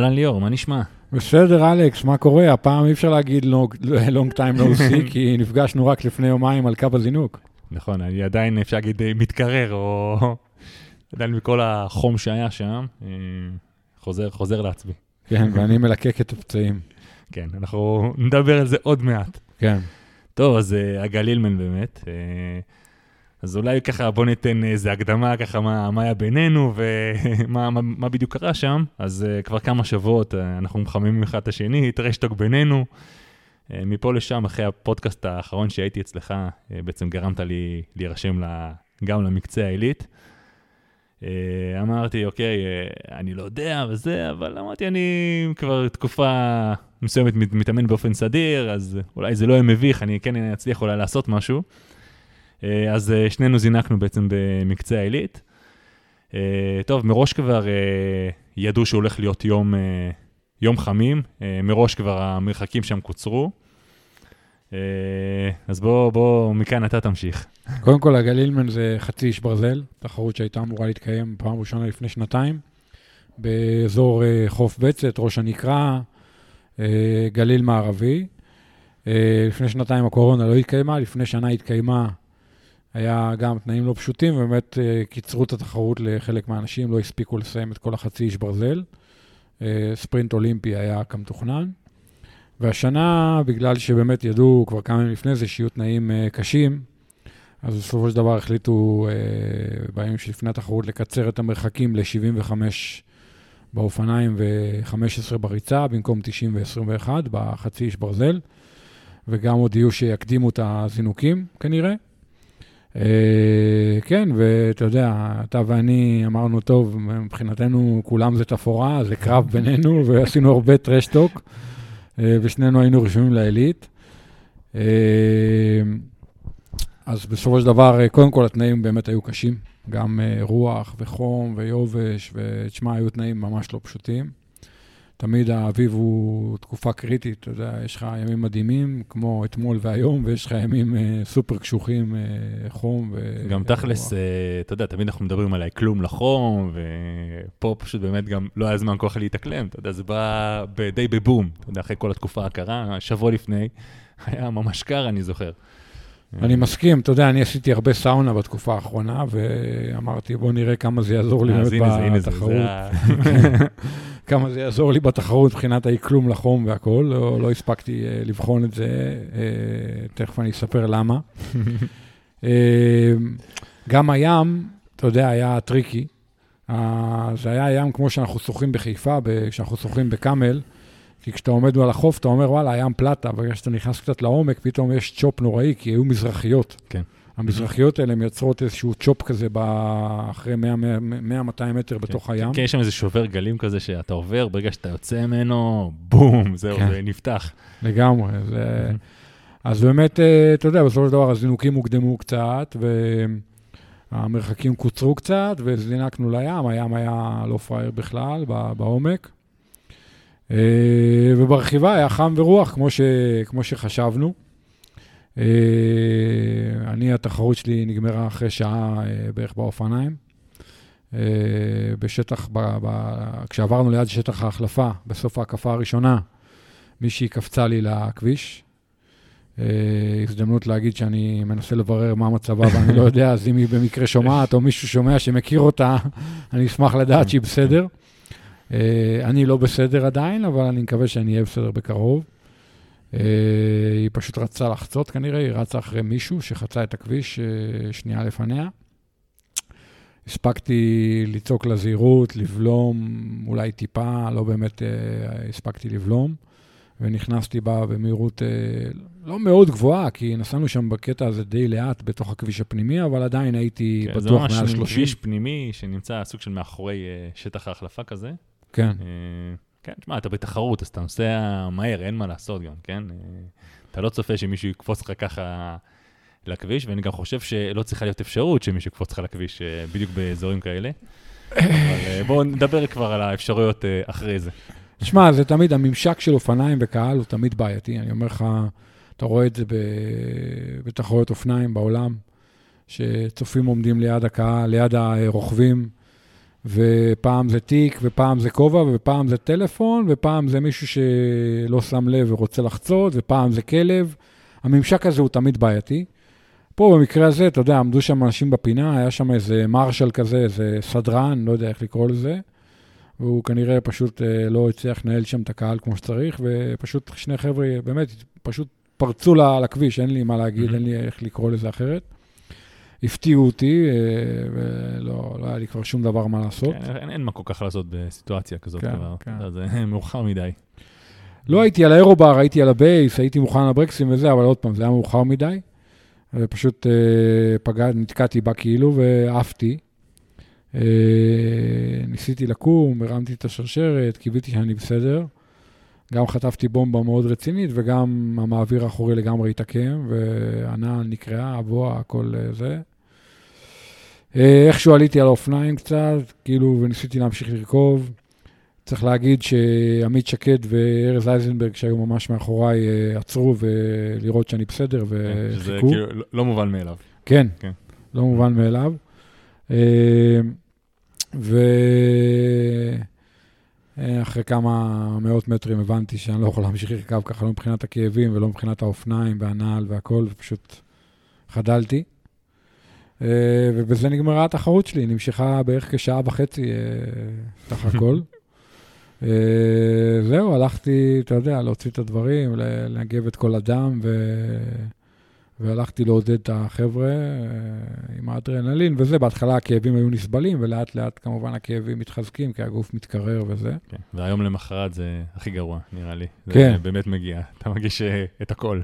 אהלן ליאור, מה נשמע? בסדר, אלכס, מה קורה? הפעם אי אפשר להגיד long time no see, כי נפגשנו רק לפני יומיים על קו הזינוק. נכון, אני עדיין, אפשר להגיד, אה, מתקרר, או עדיין מכל החום שהיה שם, אה, חוזר, חוזר לעצמי. כן, ואני מלקק את הפצעים. כן, אנחנו נדבר על זה עוד מעט. כן. טוב, אז uh, הגלילמן באמת. אז אולי ככה בוא ניתן איזה הקדמה ככה מה, מה היה בינינו ומה מה, מה בדיוק קרה שם. אז uh, כבר כמה שבועות uh, אנחנו מחממים אחד את השני, טרשטוק בינינו. Uh, מפה לשם, אחרי הפודקאסט האחרון שהייתי אצלך, uh, בעצם גרמת לי להירשם לה, גם למקצה העילית. Uh, אמרתי, אוקיי, uh, אני לא יודע וזה, אבל אמרתי, אני כבר תקופה מסוימת מתאמן באופן סדיר, אז אולי זה לא יהיה מביך, אני כן אצליח אולי לעשות משהו. אה, אז אה, שנינו זינקנו בעצם במקצה העילית. אה, טוב, מראש כבר ידעו שהולך להיות יום, יום חמים, מראש כבר המרחקים שם קוצרו. אז בוא, בוא, מכאן אתה תמשיך. קודם כל, הגלילמן זה חצי איש ברזל, תחרות שהייתה אמורה להתקיים פעם ראשונה לפני שנתיים, באזור חוף בצת, ראש הנקרה, גליל מערבי. לפני שנתיים הקורונה לא התקיימה, לפני שנה התקיימה היה גם תנאים לא פשוטים, ובאמת אה, קיצרו את התחרות לחלק מהאנשים, לא הספיקו לסיים את כל החצי איש ברזל. אה, ספרינט אולימפי היה כמתוכנן. והשנה, בגלל שבאמת ידעו כבר כמה ימים לפני זה שיהיו תנאים אה, קשים, אז בסופו של דבר החליטו בימים שלפני התחרות לקצר את המרחקים ל-75 באופניים ו-15 בריצה, במקום 90 ו-21 בחצי איש ברזל, וגם הודיעו שיקדימו את הזינוקים כנראה. אה, כן, ואתה יודע, אתה ואני אמרנו, טוב, מבחינתנו כולם זה תפאורה, זה קרב בינינו, ועשינו הרבה טרשטוק, אה, ושנינו היינו רשומים לעילית. אה, אז בסופו של דבר, קודם כל התנאים באמת היו קשים, גם רוח וחום ויובש, ותשמע, היו תנאים ממש לא פשוטים. תמיד האביב הוא תקופה קריטית, אתה יודע, יש לך ימים מדהימים, כמו אתמול והיום, ויש לך ימים אה, סופר קשוחים, אה, חום ו... גם תכלס, אה, אתה יודע, תמיד אנחנו מדברים עליי כלום לחום, ופה פשוט באמת גם לא היה זמן כל כך להתאקלם, אתה יודע, זה בא די בבום, אתה יודע, אחרי כל התקופה הקרה, שבוע לפני, היה ממש קר, אני זוכר. אני מסכים, אתה יודע, אני עשיתי הרבה סאונה בתקופה האחרונה, ואמרתי, בוא נראה כמה זה יעזור לי באמת בתחרות. כמה זה יעזור לי בתחרות מבחינת האקלום לחום והכול, לא, לא הספקתי אה, לבחון את זה, אה, תכף אני אספר למה. אה, גם הים, אתה יודע, היה tricky. Uh, זה היה ים כמו שאנחנו שוחים בחיפה, כשאנחנו שוחים בקאמל, כי כשאתה עומד על החוף, אתה אומר, וואלה, הים פלטה, ברגע שאתה נכנס קצת לעומק, פתאום יש צ'ופ נוראי, כי היו מזרחיות. כן. המזרחיות האלה מייצרות איזשהו צ'ופ כזה אחרי 100-200 מטר כן, בתוך הים. כן, יש שם איזה שובר גלים כזה שאתה עובר, ברגע שאתה יוצא ממנו, בום, זהו, כן. זה נפתח. לגמרי. זה... אז באמת, אה, אתה יודע, בסופו של דבר הזינוקים הוקדמו קצת, והמרחקים קוצרו קצת, וזינקנו לים, הים היה לא פראייר בכלל, בעומק. אה, וברכיבה היה חם ורוח, כמו, ש... כמו שחשבנו. אה, אני, התחרות שלי נגמרה אחרי שעה אה, בערך באופניים. אה, בשטח, ב, ב, כשעברנו ליד שטח ההחלפה, בסוף ההקפה הראשונה, מישהי קפצה לי לכביש. הזדמנות להגיד שאני מנסה לברר מה מצבה ואני לא יודע, אז אם היא במקרה שומעת או מישהו שומע שמכיר אותה, אני אשמח לדעת שהיא בסדר. אני לא בסדר עדיין, אבל אני מקווה שאני אהיה בסדר בקרוב. אה, היא פשוט רצה לחצות כנראה, היא רצה אחרי מישהו שחצה את הכביש אה, שנייה לפניה. הספקתי לצעוק לזהירות, לבלום, אולי טיפה, לא באמת אה, הספקתי לבלום, ונכנסתי בה במהירות לא מאוד גבוהה, כי נסענו שם בקטע הזה די לאט בתוך הכביש הפנימי, אבל עדיין הייתי כן, בטוח מעל 30. זה ממש כביש פנימי שנמצא סוג של מאחורי שטח ההחלפה כזה. כן. כן, תשמע, אתה בתחרות, אז אתה נוסע מהר, אין מה לעשות גם, כן? אה, אתה לא צופה שמישהו יקפוץ לך ככה לכביש, ואני גם חושב שלא צריכה להיות אפשרות שמישהו יקפוץ לך לכביש אה, בדיוק באזורים כאלה. אבל אה, בואו נדבר כבר על האפשרויות אחרי זה. תשמע, זה תמיד, הממשק של אופניים וקהל הוא תמיד בעייתי. אני אומר לך, אתה רואה את זה בתחרויות אופניים בעולם, שצופים עומדים ליד הקהל, ליד הרוכבים. ופעם זה תיק, ופעם זה כובע, ופעם זה טלפון, ופעם זה מישהו שלא שם לב ורוצה לחצות, ופעם זה כלב. הממשק הזה הוא תמיד בעייתי. פה במקרה הזה, אתה יודע, עמדו שם אנשים בפינה, היה שם איזה marshal כזה, איזה סדרן, לא יודע איך לקרוא לזה, והוא כנראה פשוט אה, לא הצליח לנהל שם את הקהל כמו שצריך, ופשוט שני חבר'ה, באמת, פשוט פרצו לכביש, אין לי מה להגיד, mm-hmm. אין לי איך לקרוא לזה אחרת. הפתיעו אותי, אה, ולא לא היה לי כבר שום דבר מה לעשות. כן, אין, אין מה כל כך לעשות בסיטואציה כזאת כן, כבר, כן. זה מאוחר מדי. לא הייתי על ה aerobar, הייתי על ה base, הייתי מוכן על הברקסים וזה, אבל עוד פעם, זה היה מאוחר מדי. ופשוט אה, פגע, נתקעתי בה כאילו ועפתי. אה, ניסיתי לקום, הרמתי את השרשרת, קיוויתי שאני בסדר. גם חטפתי בומבה מאוד רצינית, וגם המעביר האחורי לגמרי התעקם, והנעל נקרעה, הבוע, הכל אה, זה. אה, איכשהו עליתי על האופניים קצת, כאילו, וניסיתי להמשיך לרכוב. צריך להגיד שעמית שקד וארז אייזנברג, שהיו ממש מאחוריי, אה, עצרו ולראות שאני בסדר וחיכו. שזה כאילו לא, לא מובן מאליו. כן, כן. לא מובן מאליו. אה, אחרי כמה מאות מטרים הבנתי שאני לא יכול להמשיך לרכב ככה, לא מבחינת הכאבים ולא מבחינת האופניים והנעל והכל, ופשוט חדלתי. אה, ובזה נגמרה התחרות שלי, נמשכה בערך כשעה וחצי אה, סך הכל. זהו, הלכתי, אתה יודע, להוציא את הדברים, לנגב את כל הדם, ו... והלכתי לעודד את החבר'ה אה, עם האדרנלין וזה. בהתחלה הכאבים היו נסבלים, ולאט לאט כמובן הכאבים מתחזקים, כי הגוף מתקרר וזה. כן, והיום למחרת זה הכי גרוע, נראה לי. כן. זה באמת מגיע, אתה מרגיש אה, את הכל.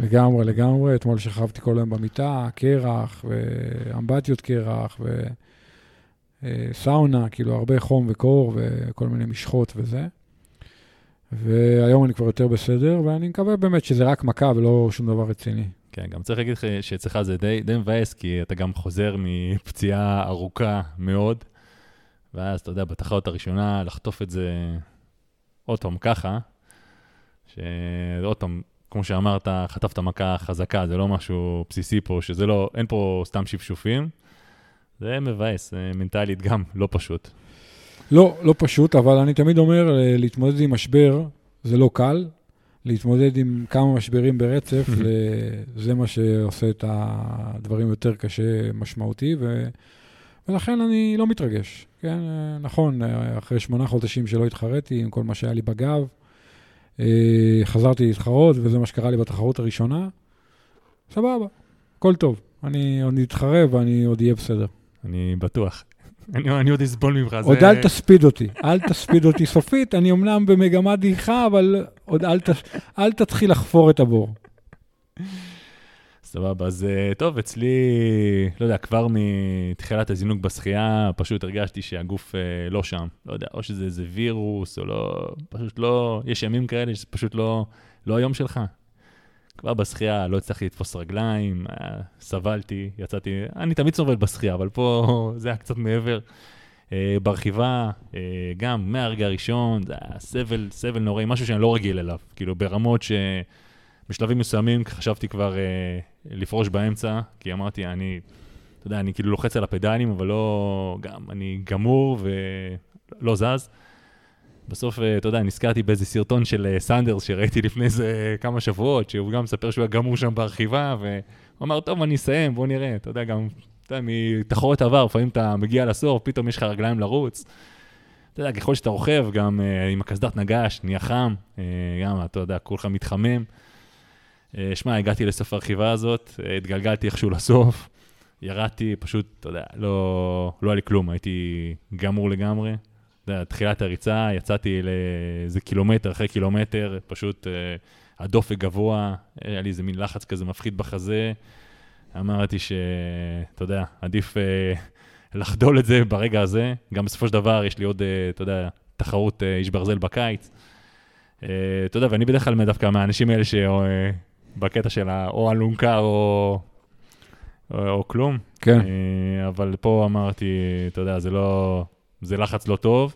לגמרי, לגמרי. אתמול שכבתי כל היום במיטה, קרח, ואמבטיות קרח, וסאונה, אה, כאילו הרבה חום וקור, וכל מיני משחות וזה. והיום אני כבר יותר בסדר, ואני מקווה באמת שזה רק מכה ולא שום דבר רציני. כן, גם צריך להגיד לך שאצלך זה די, די מבאס, כי אתה גם חוזר מפציעה ארוכה מאוד, ואז, אתה יודע, בתחרות הראשונה, לחטוף את זה עוד פעם ככה, שעוד פעם, כמו שאמרת, חטפת מכה חזקה, זה לא משהו בסיסי פה, שזה לא, אין פה סתם שפשופים. זה מבאס, זה מנטלית גם לא פשוט. לא, לא פשוט, אבל אני תמיד אומר, אה, להתמודד עם משבר זה לא קל, להתמודד עם כמה משברים ברצף, זה מה שעושה את הדברים יותר קשה, משמעותי, ו... ולכן אני לא מתרגש. כן, נכון, אחרי שמונה חודשים שלא התחרתי עם כל מה שהיה לי בגב, אה, חזרתי להתחרות, וזה מה שקרה לי בתחרות הראשונה. סבבה, הכל טוב. אני עוד אתחרה ואני עוד אהיה בסדר. אני בטוח. אני, אני עוד אסבול ממך. עוד זה... אל תספיד אותי, אל תספיד אותי סופית, אני אמנם במגמת דעיכה, אבל עוד אל, ת, אל תתחיל לחפור את הבור. סבבה, אז אה, טוב, אצלי, לא יודע, כבר מתחילת הזינוק בשחייה, פשוט הרגשתי שהגוף אה, לא שם. לא יודע, או שזה איזה וירוס, או לא, פשוט לא, יש ימים כאלה שזה פשוט לא, לא היום שלך. כבר בשחייה לא הצלחתי לתפוס רגליים, אה, סבלתי, יצאתי, אני תמיד סובל בשחייה, אבל פה זה היה קצת מעבר. אה, ברכיבה, אה, גם מהרגע הראשון, זה היה סבל, סבל נוראי, משהו שאני לא רגיל אליו. כאילו, ברמות שבשלבים מסוימים חשבתי כבר לפרוש באמצע, כי אמרתי, אני, אתה יודע, אני כאילו לוחץ על הפדלים, אבל לא, גם, אני גמור ולא זז. בסוף, אה, אתה יודע, נזכרתי באיזה סרטון של אה, סנדרס שראיתי לפני איזה כמה שבועות, שהוא גם מספר שהוא היה גמור שם ברכיבה, והוא אמר, טוב, אני אסיים, בוא נראה. אתה יודע, גם, אתה יודע, מתחרות עבר, לפעמים אתה מגיע לסוף, פתאום יש לך רגליים לרוץ. אתה יודע, ככל שאתה רוכב, גם uh, עם הקסדת נגש, נהיה חם, uh, גם, אתה יודע, כולך מתחמם. Uh, שמע, הגעתי לסוף הרכיבה הזאת, uh, התגלגלתי איכשהו לסוף, ירדתי, פשוט, אתה יודע, לא, לא היה לי כלום, הייתי גמור לגמרי. יודע, תחילת הריצה, יצאתי לאיזה קילומטר אחרי קילומטר, פשוט uh, הדופק גבוה, היה לי איזה מין לחץ כזה מפחיד בחזה. אמרתי שאתה יודע, עדיף לחדול את זה ברגע הזה. גם בסופו של דבר יש לי עוד, אתה יודע, תחרות איש ברזל בקיץ. אתה יודע, ואני בדרך כלל דווקא מהאנשים האלה שבקטע של או אלונקה או, או, או כלום. כן. Uh, אבל פה אמרתי, אתה יודע, זה לא... זה לחץ לא טוב.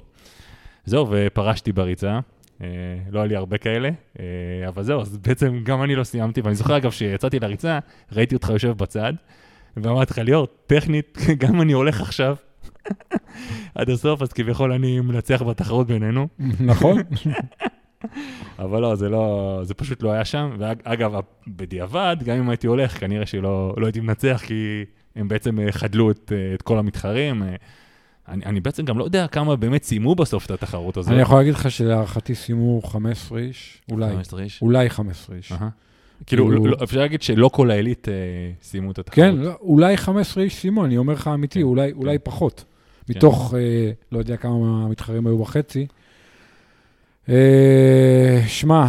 זהו, ופרשתי בריצה. אה, לא היה לי הרבה כאלה, אה, אבל זהו, אז בעצם גם אני לא סיימתי, ואני זוכר אגב שיצאתי לריצה, ראיתי אותך יושב בצד, ואמרתי לך, ליאור, טכנית, גם אני הולך עכשיו, עד הסוף, אז כביכול אני מנצח בתחרות בינינו. נכון? אבל לא, זה לא, זה פשוט לא היה שם. ואגב, בדיעבד, גם אם הייתי הולך, כנראה שלא לא הייתי מנצח, כי הם בעצם אה, חדלו את, אה, את כל המתחרים. אה, אני, אני בעצם גם לא יודע כמה באמת סיימו בסוף את התחרות הזאת. אני יכול להגיד לך שלהערכתי סיימו 15 איש, אולי. 15 איש? אולי 15 איש. כאילו, כאילו- לא, אפשר להגיד שלא כל העילית אה, סיימו את התחרות. כן, לא, אולי 15 איש סיימו, אני אומר לך אמיתי, כן, אולי, כן. אולי פחות. מתוך, אה, לא יודע כמה מתחרים היו בחצי. אה, שמע,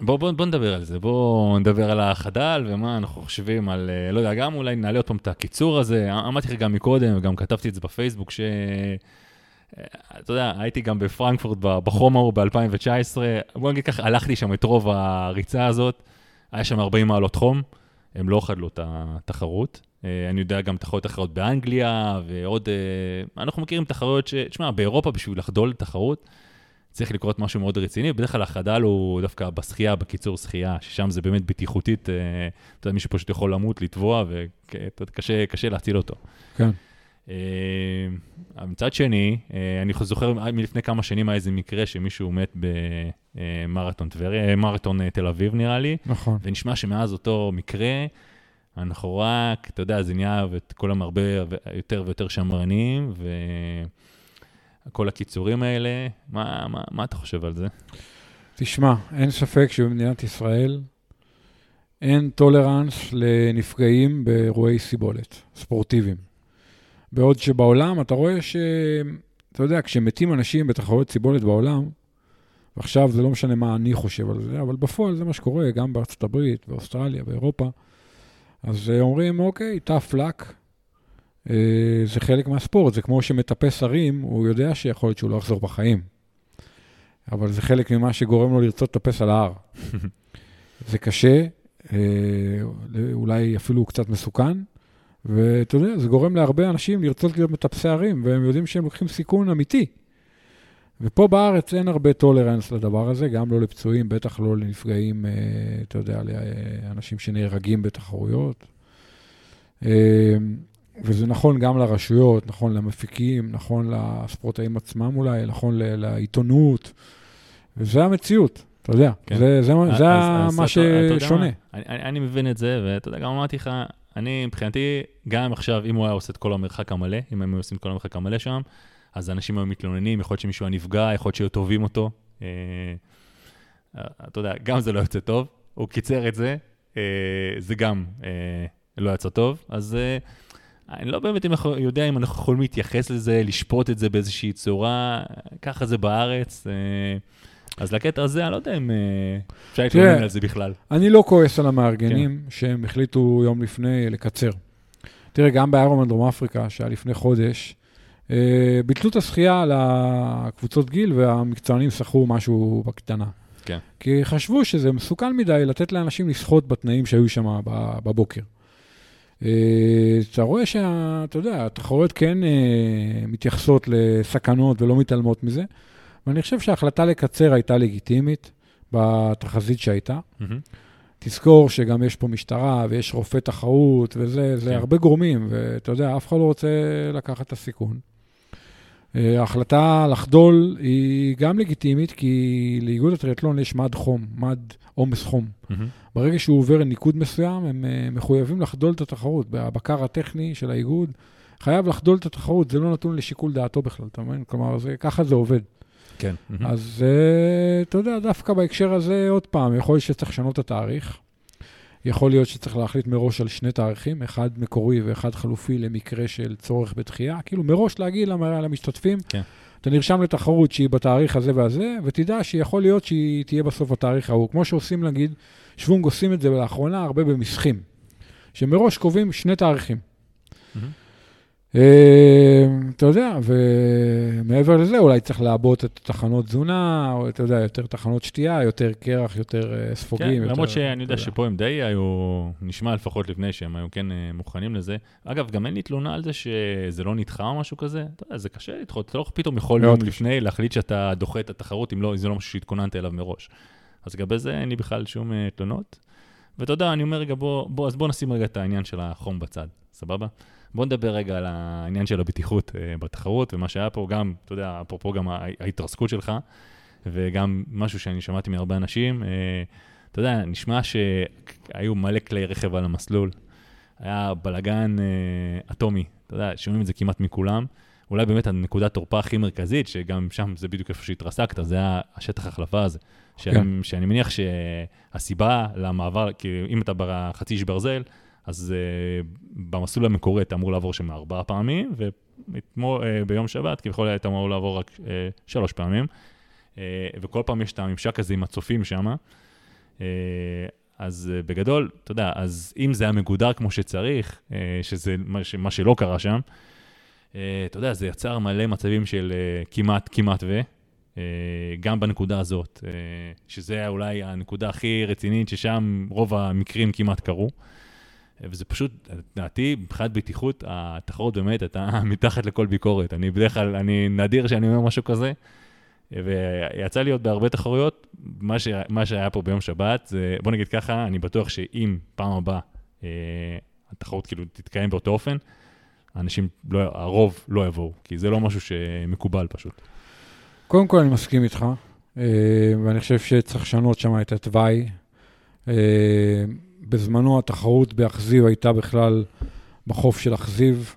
בוא, בוא, בוא נדבר על זה, בוא נדבר על החדל ומה אנחנו חושבים על, אה, לא יודע, גם אולי נעלה עוד פעם את הקיצור הזה. אמרתי לך גם מקודם, וגם כתבתי את זה בפייסבוק, ש... אה, אתה יודע, הייתי גם בפרנקפורט בחום ההוא ב-2019, בוא נגיד ככה, הלכתי שם את רוב הריצה הזאת, היה שם 40 מעלות חום, הם לא חדלו את התחרות. אה, אני יודע גם תחרויות אחרות באנגליה, ועוד, אה, אנחנו מכירים תחרויות ש... תשמע, באירופה בשביל לחדול תחרות, צריך לקרות משהו מאוד רציני, בדרך כלל החדל הוא דווקא בשחייה, בקיצור שחייה, ששם זה באמת בטיחותית, אה, אתה יודע, מישהו פשוט יכול למות, לטבוע, וקשה להציל אותו. כן. אה, מצד שני, אה, אני זוכר מלפני כמה שנים היה איזה מקרה שמישהו מת במרתון טבריה, מרתון תל אביב נראה לי, נכון. ונשמע שמאז אותו מקרה, אנחנו רק, אתה יודע, זה נהיה את כולם הרבה יותר ויותר שמרנים, וכל הקיצורים האלה, מה, מה, מה אתה חושב על זה? תשמע, אין ספק שבמדינת ישראל אין טולרנס לנפגעים באירועי סיבולת, ספורטיביים. בעוד שבעולם אתה רואה ש... אתה יודע, כשמתים אנשים בתחרויות סיבולת בעולם, ועכשיו זה לא משנה מה אני חושב על זה, אבל בפועל זה מה שקורה גם בארצות הברית, באוסטרליה, באירופה. אז אומרים, אוקיי, tough luck, זה חלק מהספורט, זה כמו שמטפס הרים, הוא יודע שיכול להיות שהוא לא יחזור בחיים. אבל זה חלק ממה שגורם לו לרצות לטפס על ההר. זה קשה, אה, אולי אפילו קצת מסוכן, ואתה יודע, זה גורם להרבה אנשים לרצות להיות מטפסי הרים, והם יודעים שהם לוקחים סיכון אמיתי. ופה בארץ אין הרבה טולרנס לדבר הזה, גם לא לפצועים, בטח לא לנפגעים, אה, אתה יודע, לאנשים שנהרגים בתחרויות. וזה נכון גם לרשויות, נכון למפיקים, נכון לספורטאים עצמם אולי, נכון ל- לעיתונות, וזה המציאות, אתה יודע, כן. זה, זה, אז- זה אז מה ששונה. אני, אני, אני מבין את זה, ואתה יודע, גם אמרתי לך, אני מבחינתי, גם עכשיו, אם הוא היה עושה את כל המרחק המלא, אם הם היו עושים את כל המרחק המלא שם, אז אנשים היו מתלוננים, יכול להיות שמישהו היה נפגע, יכול להיות שהיו תובעים אותו. אה, אה, אתה יודע, גם זה לא יוצא טוב, הוא קיצר את זה, אה, זה גם אה, לא יצא טוב, אז אה, אני לא באמת יודע אם אנחנו יכולים להתייחס לזה, לשפוט את זה באיזושהי צורה, ככה זה בארץ. אה, אז לקטע הזה, אני לא יודע אם אה, אפשר להתלונן על זה בכלל. אני לא כועס על המארגנים שהם החליטו יום לפני לקצר. תראה, גם באיירומן דרום אפריקה, שהיה לפני חודש, אה, ביטלו את השחייה לקבוצות גיל והמקצוענים שחו משהו בקטנה. כן. כי חשבו שזה מסוכן מדי לתת לאנשים לשחות בתנאים שהיו שם בבוקר. אה, אתה רואה שאתה יודע, התחרויות כן אה, מתייחסות לסכנות ולא מתעלמות מזה, ואני חושב שההחלטה לקצר הייתה לגיטימית בתחזית שהייתה. תזכור שגם יש פה משטרה ויש רופא תחרות וזה, זה כן. הרבה גורמים, ואתה יודע, אף אחד לא רוצה לקחת את הסיכון. אה, ההחלטה לחדול היא גם לגיטימית, כי לאיגוד הטריאטלון יש מד חום, מד עומס חום. מהמם. ברגע שהוא עובר ניקוד מסוים, הם אה, מחויבים לחדול את התחרות. הבקר הטכני של האיגוד חייב לחדול את התחרות, זה לא נתון לשיקול דעתו בכלל, אתה מבין? כלומר, זה, ככה זה עובד. כן. מהמם. אז אה, אתה יודע, דווקא בהקשר הזה, עוד פעם, יכול להיות שצריך לשנות את התאריך. יכול להיות שצריך להחליט מראש על שני תאריכים, אחד מקורי ואחד חלופי למקרה של צורך בדחייה. כאילו, מראש להגיד למ- למשתתפים, כן. אתה נרשם לתחרות שהיא בתאריך הזה והזה, ותדע שיכול להיות שהיא תהיה בסוף בתאריך ההוא. כמו שעושים, נגיד, שוונג עושים את זה לאחרונה הרבה במסחים, שמראש קובעים שני תאריכים. מהמם. אה, אתה יודע, ומעבר לזה, אולי צריך לעבות את תחנות תזונה, או אתה יודע, יותר תחנות שתייה, יותר קרח, יותר אה, ספוגים. כן, יותר, למרות שאני יודע שפה הם די היו, נשמע לפחות לפני שהם היו כן אה, מוכנים לזה. אגב, גם אין לי תלונה על זה שזה לא נדחה או משהו כזה. אתה יודע, זה קשה לדחות, אתה לא פתאום יכול יום. לפני להחליט שאתה דוחה את התחרות, אם לא, זה לא משהו שהתכוננת אליו מראש. אז לגבי זה אין לי בכלל שום אה, תלונות. ואתה יודע, אני אומר רגע, בוא, בוא, אז בוא נשים רגע את העניין של החום בצד. סבבה? בוא נדבר רגע על העניין של הבטיחות אה, בתחרות, ומה שהיה פה, גם, אתה יודע, אפרופו גם ההתרסקות שלך, וגם משהו שאני שמעתי מהרבה אנשים, אה, אתה יודע, נשמע שהיו מלא כלי רכב על המסלול, היה בלגן אה, אטומי, אתה יודע, שומעים את זה כמעט מכולם. אולי באמת הנקודת תורפה הכי מרכזית, שגם שם זה בדיוק איפה שהתרסקת, זה היה השטח החלפה הזה. שאני, כן. שאני מניח שהסיבה למעבר, כי אם אתה בחצי איש ברזל, אז uh, במסלול המקורי אתה אמור לעבור שם ארבע פעמים, ואתמול, uh, ביום שבת כביכול היית אמור לעבור רק uh, שלוש פעמים, uh, וכל פעם יש את הממשק הזה עם הצופים שם. Uh, אז uh, בגדול, אתה יודע, אז אם זה היה מגודר כמו שצריך, uh, שזה מה, מה שלא קרה שם, uh, אתה יודע, זה יצר מלא מצבים של uh, כמעט, כמעט ו... Uh, גם בנקודה הזאת, uh, שזה אולי הנקודה הכי רצינית, ששם רוב המקרים כמעט קרו. וזה פשוט, לדעתי, מבחינת בטיחות, התחרות באמת הייתה מתחת לכל ביקורת. אני בדרך כלל, אני נדיר שאני אומר משהו כזה, ויצא לי עוד בהרבה תחרויות, מה, ש, מה שהיה פה ביום שבת, זה, בוא נגיד ככה, אני בטוח שאם פעם הבאה אה, התחרות כאילו תתקיים באותו אופן, האנשים, לא, הרוב לא יבואו, כי זה לא משהו שמקובל פשוט. קודם כל, אני מסכים איתך, אה, ואני חושב שצריך לשנות שם את התוואי. אה, בזמנו התחרות באכזיב הייתה בכלל בחוף של אכזיב,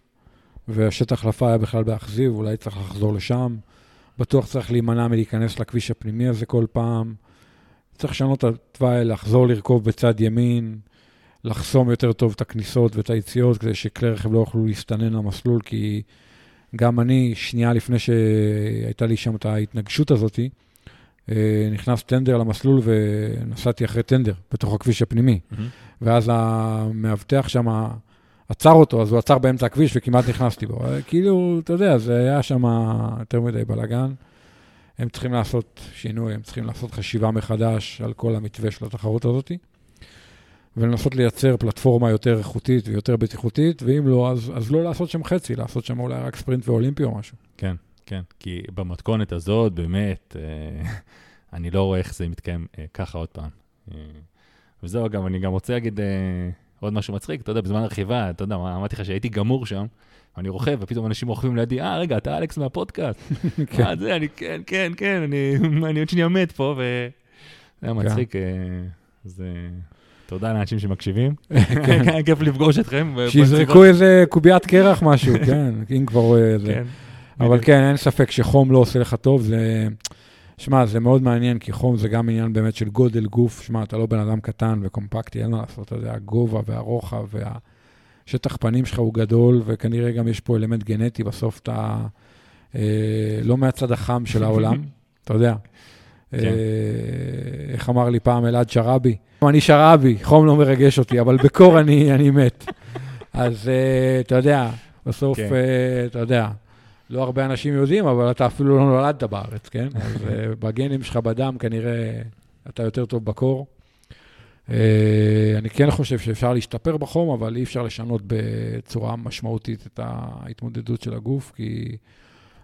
והשטח החלפה היה בכלל באכזיב, אולי צריך לחזור לשם. בטוח צריך להימנע מלהיכנס לכביש הפנימי הזה כל פעם. צריך לשנות את התוואי, לחזור לרכוב בצד ימין, לחסום יותר טוב את הכניסות ואת היציאות, כדי שכלי רכב לא יוכלו להסתנן למסלול, כי גם אני, שנייה לפני שהייתה לי שם את ההתנגשות הזאתי, נכנס טנדר למסלול ונסעתי אחרי טנדר בתוך הכביש הפנימי. Mm-hmm. ואז המאבטח שם עצר אותו, אז הוא עצר באמצע הכביש וכמעט נכנסתי בו. אה, כאילו, אתה יודע, זה היה שם יותר מדי בלאגן. הם צריכים לעשות שינוי, הם צריכים לעשות חשיבה מחדש על כל המתווה של התחרות הזאת, ולנסות לייצר פלטפורמה יותר איכותית ויותר בטיחותית, ואם לא, אז, אז לא לעשות שם חצי, לעשות שם אולי רק ספרינט ואולימפי או משהו. כן. כן, כי במתכונת הזאת, באמת, אה, אני לא רואה איך זה מתקיים אה, ככה עוד פעם. אה, וזהו, אגב, אני גם רוצה להגיד עוד משהו מצחיק, אתה יודע, בזמן הרכיבה, אתה יודע, אמרתי לך שהייתי גמור שם, אני רוכב, ופתאום אנשים רוכבים לידי, אה, רגע, אתה אלכס מהפודקאסט. כן. זה, אני, כן, כן, כן, אני עוד שנייה מת פה, וזה היה מצחיק. זה... תודה לאנשים שמקשיבים. כן, כיף לפגוש אתכם. שיזרקו איזה קוביית קרח משהו, כן, אם כבר... כן. אבל כן, אין ספק שחום לא עושה לך טוב. זה... שמע, זה מאוד מעניין, כי חום זה גם עניין באמת של גודל גוף. שמע, אתה לא בן אדם קטן וקומפקטי, אין מה לעשות, אתה יודע, הגובה והרוחב והשטח פנים שלך הוא גדול, וכנראה גם יש פה אלמנט גנטי, בסוף אתה אה, לא מהצד החם של העולם, אתה יודע. כן. אה, איך אמר לי פעם אלעד שראבי? אני שראבי, חום לא מרגש אותי, אבל בקור אני, אני מת. אז אה, אתה יודע, בסוף, כן. אה, אתה יודע, לא הרבה אנשים יודעים, אבל אתה אפילו לא נולדת בארץ, כן? אז uh, בגנים שלך בדם כנראה אתה יותר טוב בקור. Uh, אני כן חושב שאפשר להשתפר בחום, אבל אי אפשר לשנות בצורה משמעותית את ההתמודדות של הגוף, כי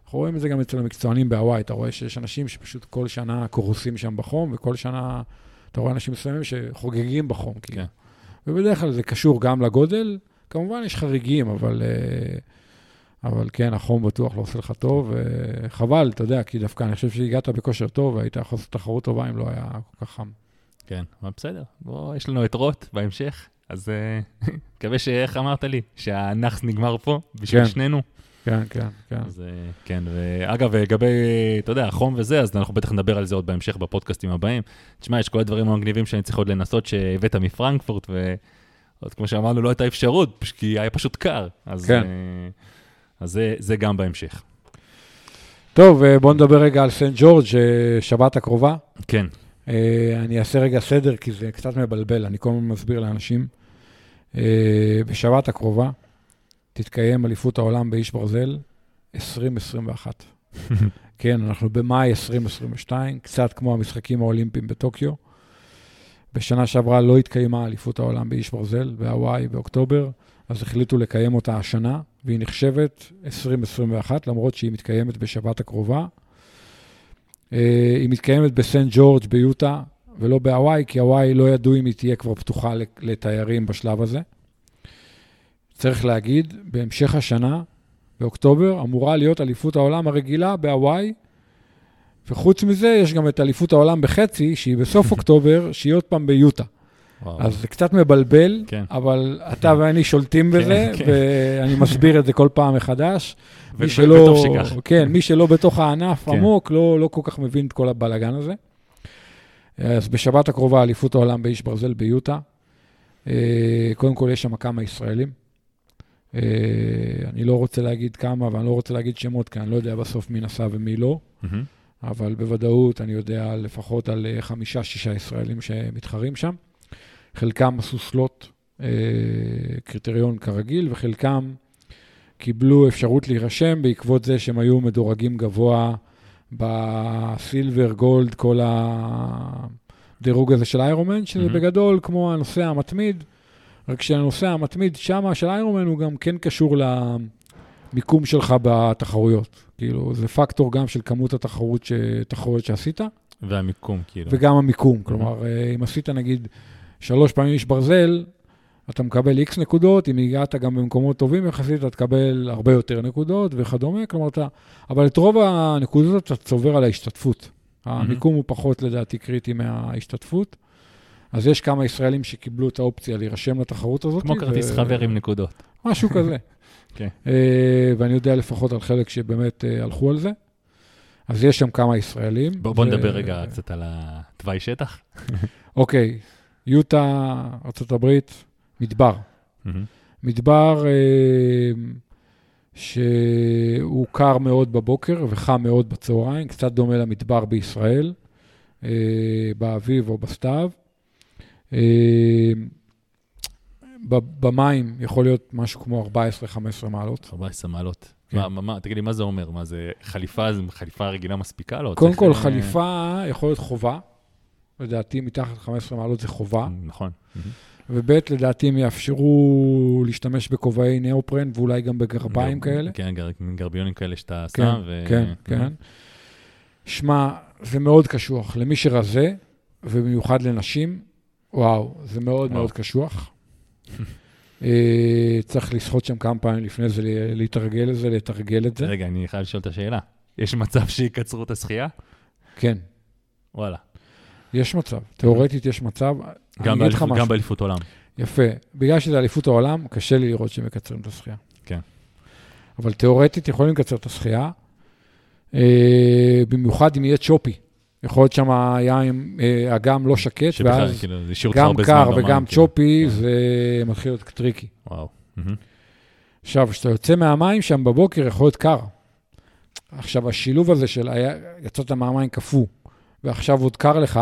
אנחנו רואים את זה גם אצל המקצוענים בהוואי. אתה רואה שיש אנשים שפשוט כל שנה קורסים שם בחום, וכל שנה אתה רואה אנשים מסוימים שחוגגים בחום. כן. כאילו. ובדרך כלל זה קשור גם לגודל. כמובן יש חריגים, אבל... Uh, אבל כן, החום בטוח לא עושה לך טוב, וחבל, אתה יודע, כי דווקא אני חושב שהגעת בכושר טוב, והיית יכול לעשות תחרות טובה אם לא היה כל כך חם. כן, אבל בסדר, בוא, יש לנו את רוט בהמשך, אז אה, מקווה שאיך אמרת לי, שהנאחס נגמר פה בשביל כן. שנינו. כן, כן, כן. אז אה, כן, ואגב, לגבי, אתה יודע, החום וזה, אז אנחנו בטח נדבר על זה עוד בהמשך בפודקאסטים הבאים. תשמע, יש כל הדברים המגניבים שאני צריך עוד לנסות שהבאת מפרנקפורט, ועוד כמו שאמרנו, לא הייתה אפשרות, כי היה פשוט קר. אז, כן. Uh, אז זה, זה גם בהמשך. טוב, אה, בואו נדבר רגע על סנט ג'ורג', אה, שבת הקרובה. כן. אה, אני אעשה רגע סדר, כי זה קצת מבלבל, אני כל הזמן מסביר לאנשים. בשבת הקרובה תתקיים אליפות העולם באיש ברזל 2021. כן, אנחנו במאי 2022, קצת כמו המשחקים האולימפיים בטוקיו. בשנה שעברה לא התקיימה אליפות העולם באיש ברזל, בהוואי, באוקטובר, אז החליטו לקיים אותה השנה, והיא נחשבת 2021, למרות שהיא מתקיימת בשבת הקרובה. אה, היא מתקיימת בסנט ג'ורג' ביוטה, ולא בהוואי, כי הוואי לא ידעו אם היא תהיה כבר פתוחה לתיירים בשלב הזה. צריך להגיד, בהמשך השנה, באוקטובר, אמורה להיות אליפות העולם הרגילה בהוואי, וחוץ מזה, יש גם את אליפות העולם בחצי, שהיא בסוף אוקטובר, שהיא עוד פעם ביוטה. וואו. אז זה קצת מבלבל, כן. אבל אתה ואני שולטים בזה, כן. ואני מסביר את זה כל פעם מחדש. ו- מי שלא. כן, מי שלא בתוך הענף כן. עמוק, לא, לא כל כך מבין את כל הבלאגן הזה. אז בשבת הקרובה, אליפות העולם באיש ברזל ביוטה. אה, קודם כל, יש שם כמה ישראלים. אה, אני לא רוצה להגיד כמה, ואני לא רוצה להגיד שמות, כי אני לא יודע בסוף מי נסע ומי לא. אבל בוודאות אני יודע לפחות על אה, חמישה-שישה ישראלים שמתחרים שם. חלקם עשו סלוט, אה, קריטריון כרגיל, וחלקם קיבלו אפשרות להירשם בעקבות זה שהם היו מדורגים גבוה בסילבר, גולד, כל הדירוג הזה של איירומן, שזה מהמם. בגדול כמו הנושא המתמיד, רק שהנושא המתמיד שמה של איירומן הוא גם כן קשור למיקום שלך בתחרויות. כאילו, זה פקטור גם של כמות התחרות ש... תחרויות שעשית, והמיקום, כאילו. וגם המיקום. כלומר, אה, אם עשית נגיד שלוש פעמים איש ברזל, אתה מקבל איקס נקודות, אם הגעת גם במקומות טובים יחסית, אתה תקבל הרבה יותר נקודות וכדומה. כלומר, אתה... אבל את רוב הנקודות אתה צובר על ההשתתפות. המיקום הוא פחות, לדעתי, קריטי מההשתתפות. אז יש כמה ישראלים שקיבלו את האופציה להירשם לתחרות הזאת. כמו כרטיס ו- חבר עם נקודות. משהו כזה. כן. אה, ואני יודע לפחות על חלק שבאמת אה, הלכו על זה. אז יש שם כמה ישראלים. בוא בוא ו- נדבר רגע קצת על התוואי שטח. אוקיי, יוטה, ארה"ב, מדבר. מהמם. מדבר אה, שהוא קר מאוד בבוקר וחם מאוד בצהריים, קצת דומה למדבר בישראל, אה, באביב או בסתיו. אה, במים יכול להיות משהו כמו 14-15 מעלות. 14 מעלות. כן. מה- מה- מה- תגיד לי, מה זה אומר? מה זה חליפה, זה חליפה רגילה מספיקה? לא, קודם כל, חליפה יכול להיות חובה. לדעתי, מתחת 15 מעלות זה חובה. נכון. מהמם. וב' לדעתי הם יאפשרו להשתמש בכובעי ניאופרן ואולי גם בגרביים גר- כאלה. כן, גרביונים כאלה שאתה כן, שם. ו- כן, כן. שמע, זה מאוד קשוח. למי שרזה, ובמיוחד לנשים, וואו, זה מאוד. מאוד קשוח. אה, צריך לשחות שם כמה פעמים לפני זה, להתרגל לזה, לתרגל את זה. רגע, אני חייב לשאול את השאלה. יש מצב שיקצרו את השחייה? כן, וואלה. יש מצב. תיאורטית יש מצב. גם משהו. גם באליפות עולם. יפה. בגלל שזה אליפות העולם, קשה לי לראות שהם מקצרים את השחייה. כן. אבל תיאורטית יכולים לקצר את השחייה, אה, במיוחד אם יהיה choppy. יכול להיות שם היה עם אה, אגם לא שקט, ואז כאילו, גם קר וגם כאילו. choppy, כן. זה מתחיל להיות tricky. וואו. מהמם. עכשיו, כשאתה יוצא מהמים שם בבוקר, יכול להיות קר. עכשיו, השילוב הזה של היה- יצאת מהמים קפוא, ועכשיו עוד קר לך,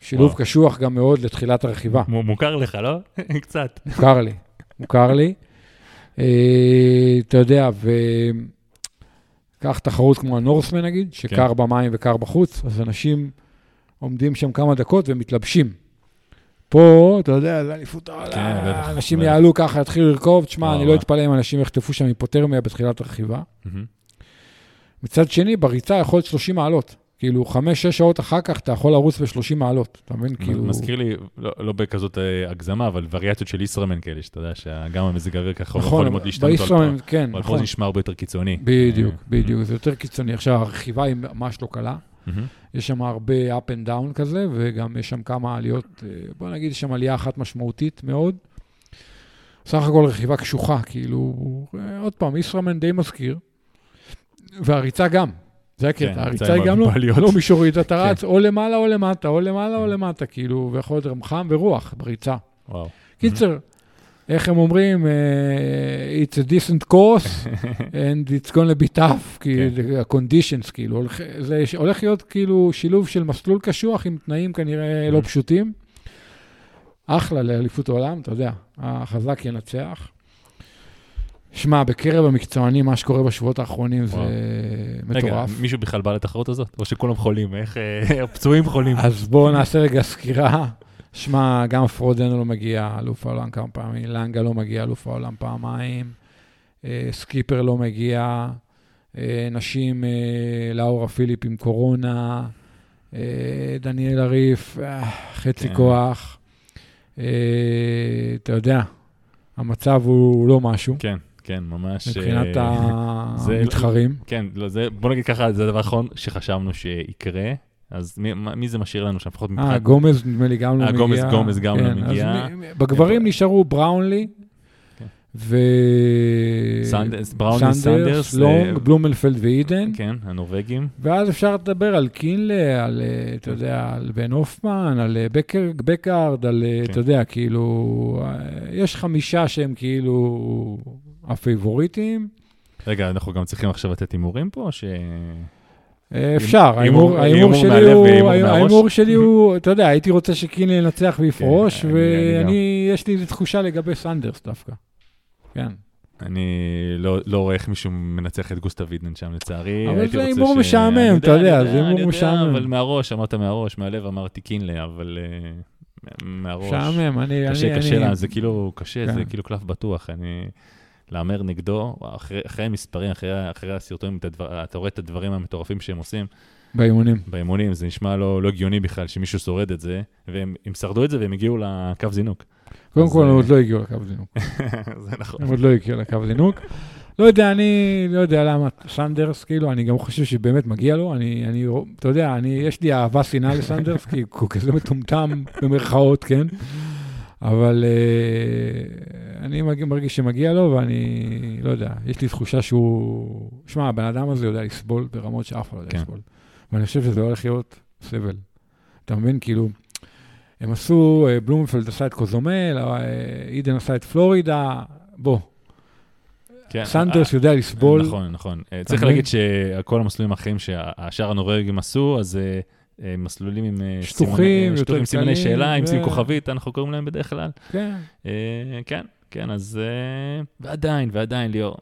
שילוב וואו. קשוח גם מאוד לתחילת הרכיבה. מו- מוכר לך, לא? קצת. מוכר לי, מוכר לי. אה, אתה יודע, וקח תחרות כמו הנורסמן נגיד, שקר כן. במים וקר בחוץ, אז אנשים עומדים שם כמה דקות ומתלבשים. פה, אתה יודע, זה אליפות העולם, כן, אנשים בטח. יעלו ככה, יתחילו לרכוב, תשמע, אני לא. אתפלא אם אנשים יחטפו שם היפותרמיה בתחילת הרכיבה. מצד שני, בריצה יכול להיות 30 מעלות. כאילו, 5-6 שעות אחר כך אתה יכול לרוץ ב-30 מעלות, אתה מבין? כאילו... מזכיר לי, לא לא בכזאת אה, הגזמה, אבל וריאציות של ישראמן כאלה, שאתה יודע שגם המזג האוויר ככה נכון, יכולים עוד להשתנות. בישראמן, כן, אבל פה נכון. זה נשמע הרבה יותר קיצוני. בדיוק, אה, בדיוק, זה יותר קיצוני. עכשיו, הרכיבה היא ממש לא קלה. יש שם הרבה up and down כזה, וגם יש שם כמה עליות, אה, בוא נגיד, יש שם עלייה אחת משמעותית מאוד. סך הכל רכיבה קשוחה, כאילו, אה, עוד פעם, ישראמן די מזכיר, והריצה גם. זה כן, הקטע, הריצה הריצה היא גם לא. לא מישורית, אתה כן. רץ או למעלה או למטה, או למעלה או כן. למטה, כאילו, ויכול להיות גם חם ורוח בריצה. וואו. קיצר, איך הם אומרים, אה, it's a decent course and it's going to be tough, כי כן. זה ה-conditions, כאילו, זה הולך להיות כאילו שילוב של מסלול קשוח עם תנאים כנראה לא. פשוטים. אחלה לאליפות העולם, אתה יודע, החזק ינצח. שמע, בקרב המקצוענים, מה שקורה בשבועות האחרונים זה וואו. רגע, מטורף. מישהו בכלל בא לתחרות הזאת? או שכולם חולים? איך... אה, הפצועים חולים? אז בואו נעשה רגע סקירה. שמע, גם פרודנו לא מגיע, אלוף העולם כמה פעמים, לנגה לא מגיע, אלוף העולם פעמיים, אה, סקיפר לא מגיע, אה, נשים, אה, לאורה פיליפ עם קורונה, אה, דניאל הריף, אה, חצי כן. כוח. אה, אתה יודע, המצב הוא לא משהו. כן, כן, ממש... מבחינת אה, זה- המתחרים. כן, לא, זה, בוא נגיד ככה, זה הדבר האחרון שחשבנו שיקרה, אז מי, מי זה משאיר לנו שם, לפחות אה, מבחינת... גומז נדמה לי גם לא אה, מגיע. גומז- גומז גם לא כן, אז מגיע. בגברים נשארו בראונלי, כן. ו... סנדרס, בראוני סנדרס, לונג, אה, בלומנפלד ואידן. כן, הנורבגים. ואז אפשר לדבר על קינלי, על, אה, אתה יודע, על בן הופמן, על אה, בקר, בקארד, על, אה, כן. אתה יודע, כאילו, אה, יש חמישה שהם כאילו הפייבוריטים. רגע, אנחנו גם צריכים עכשיו לתת הימורים פה, או ש... אה, אפשר, הימור- ההימור ההימור הימור שלי הוא, אתה יודע, הייתי רוצה שקינלי ינצח ויפרוש, כן. ואני, יש לי איזו תחושה לגבי סנדרס דווקא. כן. אני לא, לא רואה איך מישהו מנצח את גוסטה וידנן שם, לצערי. אבל זה הימור משעמם, אתה יודע, זה הימור משעמם. אבל מהראש, אמרת מהראש, מהלב אמרתי קינלי, אבל אה, מהראש. משעמם, אני... קשה, אני- קשה, זה כאילו, קשה, כן. זה כאילו קלף בטוח. אני... להמר נגדו, אחרי, אחרי המספרים, אחרי, אחרי הסרטונים, את הדבר, אתה רואה את הדברים המטורפים שהם עושים באימונים. באימונים, זה נשמע לא, לא הגיוני בכלל שמישהו שורד את זה, והם הם שרדו את זה והם הגיעו לקו זינוק. קודם כל, הם אה, עוד לא הגיעו לקו זינוק. זה נכון. הם עוד לא הגיעו לקו זינוק. לא יודע, אני לא יודע למה סנדרס, כאילו, אני גם חושב שבאמת מגיע לו. אני, אני, אתה יודע, אני, יש לי אהבה שנאה לסנדרס, כי הוא כזה מטומטם, במרכאות, כן? אבל אה, אני מרגיש, שמגיע לו, ואני לא יודע, יש לי תחושה שהוא... שמע, הבן אדם הזה יודע לסבול ברמות שאף אחד לא יודע כן. לסבול. ואני חושב שזה הולך להיות סבל. אתה מבין? כאילו, הם עשו, אה, בלומפלד עשה את קוזומל, אה, אידן עשה את פלורידה, בוא, כן, סנדרס יודע לסבול. נכון, נכון. צריך? להגיד שכל המסלולים האחרים שהשאר הנורבגים עשו, אז מסלולים עם אה, שטוחים, סימני- יותר שטוחים, סימני שאלה, עם ו- שים כוכבית, אנחנו קוראים להם בדרך כלל. כן. אה, כן, כן, אז... אה, ועדיין, ועדיין, ליאור.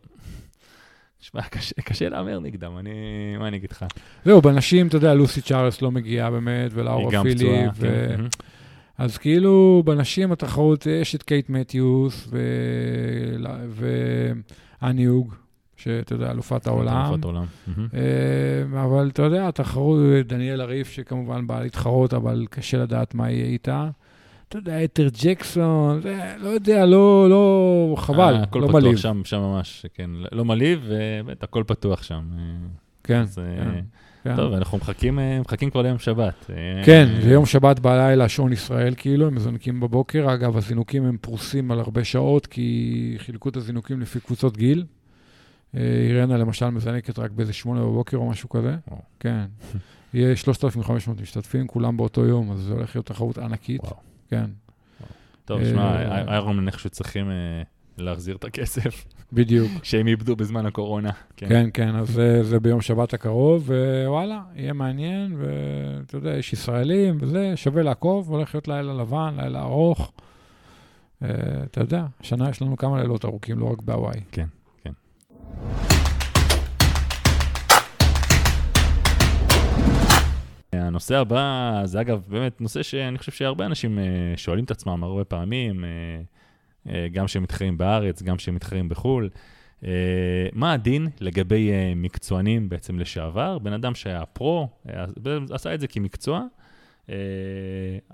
תשמע, קשה- קשה להמר נגדם, אני... מה אני אגיד לך? זהו, בנשים, אתה יודע, לוסי צ'ארלס לא מגיעה באמת, ולאורה. פצועה. ו- כן. אז כאילו, בנשים התחרות, יש את קייט מתיוס ואני הוג, שאתה יודע, אלופת העולם. אלופת העולם. אה, אבל אתה יודע, התחרות, דניאל הריף, שכמובן באה להתחרות, אבל קשה לדעת מה יהיה איתה. אתה יודע, אתר ג'קסון, לא יודע, לא, לא, חבל, אה, הכל לא פתוח מלהיב. שם, שם ממש, כן. לא מלהיב, ובאמת, הכל פתוח שם. אה, כן, אז, כן, כן. טוב, אנחנו מחכים, מחכים כבר ליום שבת. כן, זה יום שבת בלילה, שעון ישראל, כאילו, הם מזנקים בבוקר. אגב, הזינוקים הם פרוסים על הרבה שעות, כי חילקו את הזינוקים לפי קבוצות גיל. אה, אירנה למשל מזנקת רק באיזה שמונה בבוקר או משהו כזה. וואו. כן. יהיה 3,500 משתתפים, כולם באותו יום, אז זה הולך להיות תחרות ענקית. וואו. כן, טוב, אה, שמע, איירון מן איכשהו צריכים אה, להחזיר את הכסף בדיוק. שהם איבדו בזמן הקורונה. כן. כן, כן, אז זה, זה ביום שבת הקרוב, ווואלה, יהיה מעניין, ואתה יודע, יש ישראלים וזה, שווה לעקוב, הולך להיות לילה לבן, לילה ארוך. אה, אתה יודע, השנה יש לנו כמה לילות ארוכים, לא רק בהוואי. כן. הנושא הבא, זה אגב באמת נושא שאני חושב שהרבה אנשים אה, שואלים את עצמם הרבה פעמים, אה, אה, גם כשהם מתחרים בארץ, גם כשהם מתחרים בחו"ל. מה הדין לגבי מקצוענים בעצם לשעבר? בן אדם שהיה פרו, עשה את זה כמקצוע,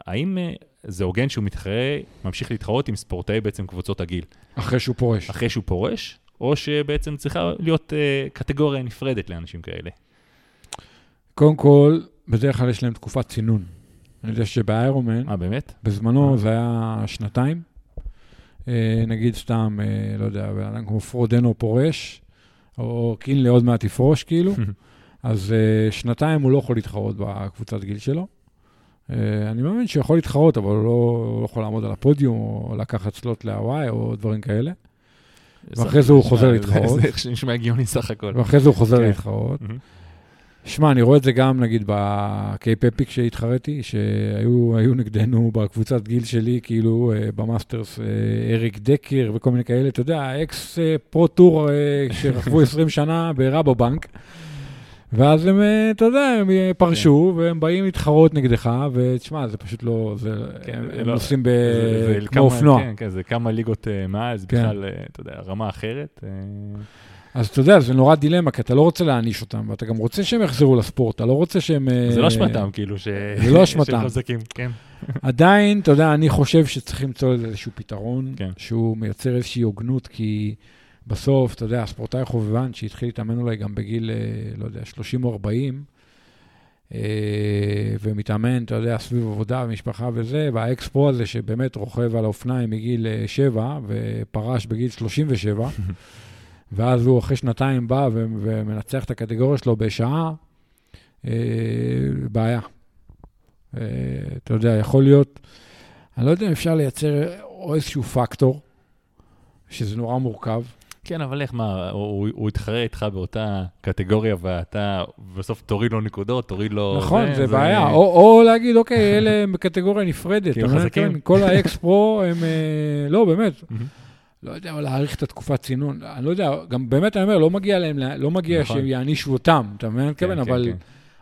האם זה הוגן שהוא מתחרה, ממשיך להתחרות עם ספורטאי בעצם קבוצות הגיל? אחרי שהוא פורש. אחרי שהוא פורש, או שבעצם צריכה להיות uh, קטגוריה נפרדת לאנשים כאלה. קודם כל, בדרך כלל יש להם תקופת צינון. אני יודע שבאיירומן, אה, באמת? בזמנו אה. זה היה שנתיים. אה, נגיד סתם, אה, לא יודע, בן אדם כמו פרודנו פורש, או קינלי עוד מעט יפרוש, כאילו. אז אה, שנתיים הוא לא יכול להתחרות בקבוצת גיל שלו. אה, אני מאמין שהוא יכול להתחרות, אבל הוא לא, לא יכול לעמוד על הפודיום, או לקחת סלוט להוואי, או דברים כאלה. ואחרי זה הוא חוזר להתחרות. זה נשמע הגיוני סך הכל. ואחרי זה הוא חוזר כן. להתחרות. שמע, אני רואה את זה גם, נגיד, בקייפ אפיק שהתחרתי, שהיו היו נגדנו בקבוצת גיל שלי, כאילו, אה, ב masters, אה, אריק דקר וכל מיני כאלה, אתה יודע, אקס אה, pro tour אה, שרכבו 20 שנה ברבובנק. ואז הם, אה, אתה יודע, הם אה, פרשו, והם באים להתחרות נגדך, ותשמע, זה פשוט לא, זה, כן, הם, לא- נוסעים ב... זה- זה כמו אופנוע. כן, כן, זה כמה ליגות אה, זה כן. בכלל, אתה יודע, רמה אחרת. אז אתה יודע, זה נורא דילמה, כי אתה לא רוצה להעניש אותם, ואתה גם רוצה שהם יחזרו לספורט, אתה לא רוצה שהם... זה לא אשמתם, כאילו, ש... זה לא אשמתם. שהם חזקים, כן. עדיין, אתה יודע, אני חושב שצריכים למצוא איזשהו פתרון, כן. שהוא מייצר איזושהי הוגנות, כי בסוף, אתה יודע, הספורטאי חובבן שהתחיל להתאמן אולי גם בגיל, אה, לא יודע, 30 או 40, אה, ומתאמן, אתה יודע, סביב עבודה ומשפחה וזה, והאקס-פרו הזה שבאמת רוכב על האופניים מגיל אה, 7 ופרש בגיל 37, ואז הוא אחרי שנתיים בא ומנצח את הקטגוריה שלו בשעה, אה, בעיה. אה, אתה יודע, יכול להיות, אני לא יודע אם אפשר לייצר או איזשהו פקטור, שזה נורא מורכב. כן, אבל איך, מה, הוא, הוא יתחרה איתך באותה קטגוריה, ואתה בסוף תוריד לו נקודות, תוריד לו... נכון, זה בעיה. או, או להגיד, אוקיי, אלה הם בקטגוריה נפרדת. כי הם? חזקים. כן, כל ה ex-pro הם, אה, לא, באמת. לא יודע, אבל להאריך את התקופת צינון. אני לא יודע, גם באמת אני אומר, לא מגיע להם, לא מגיע נכון. שהם יענישו אותם, אתה מבין? כן, כן, אבל... כן.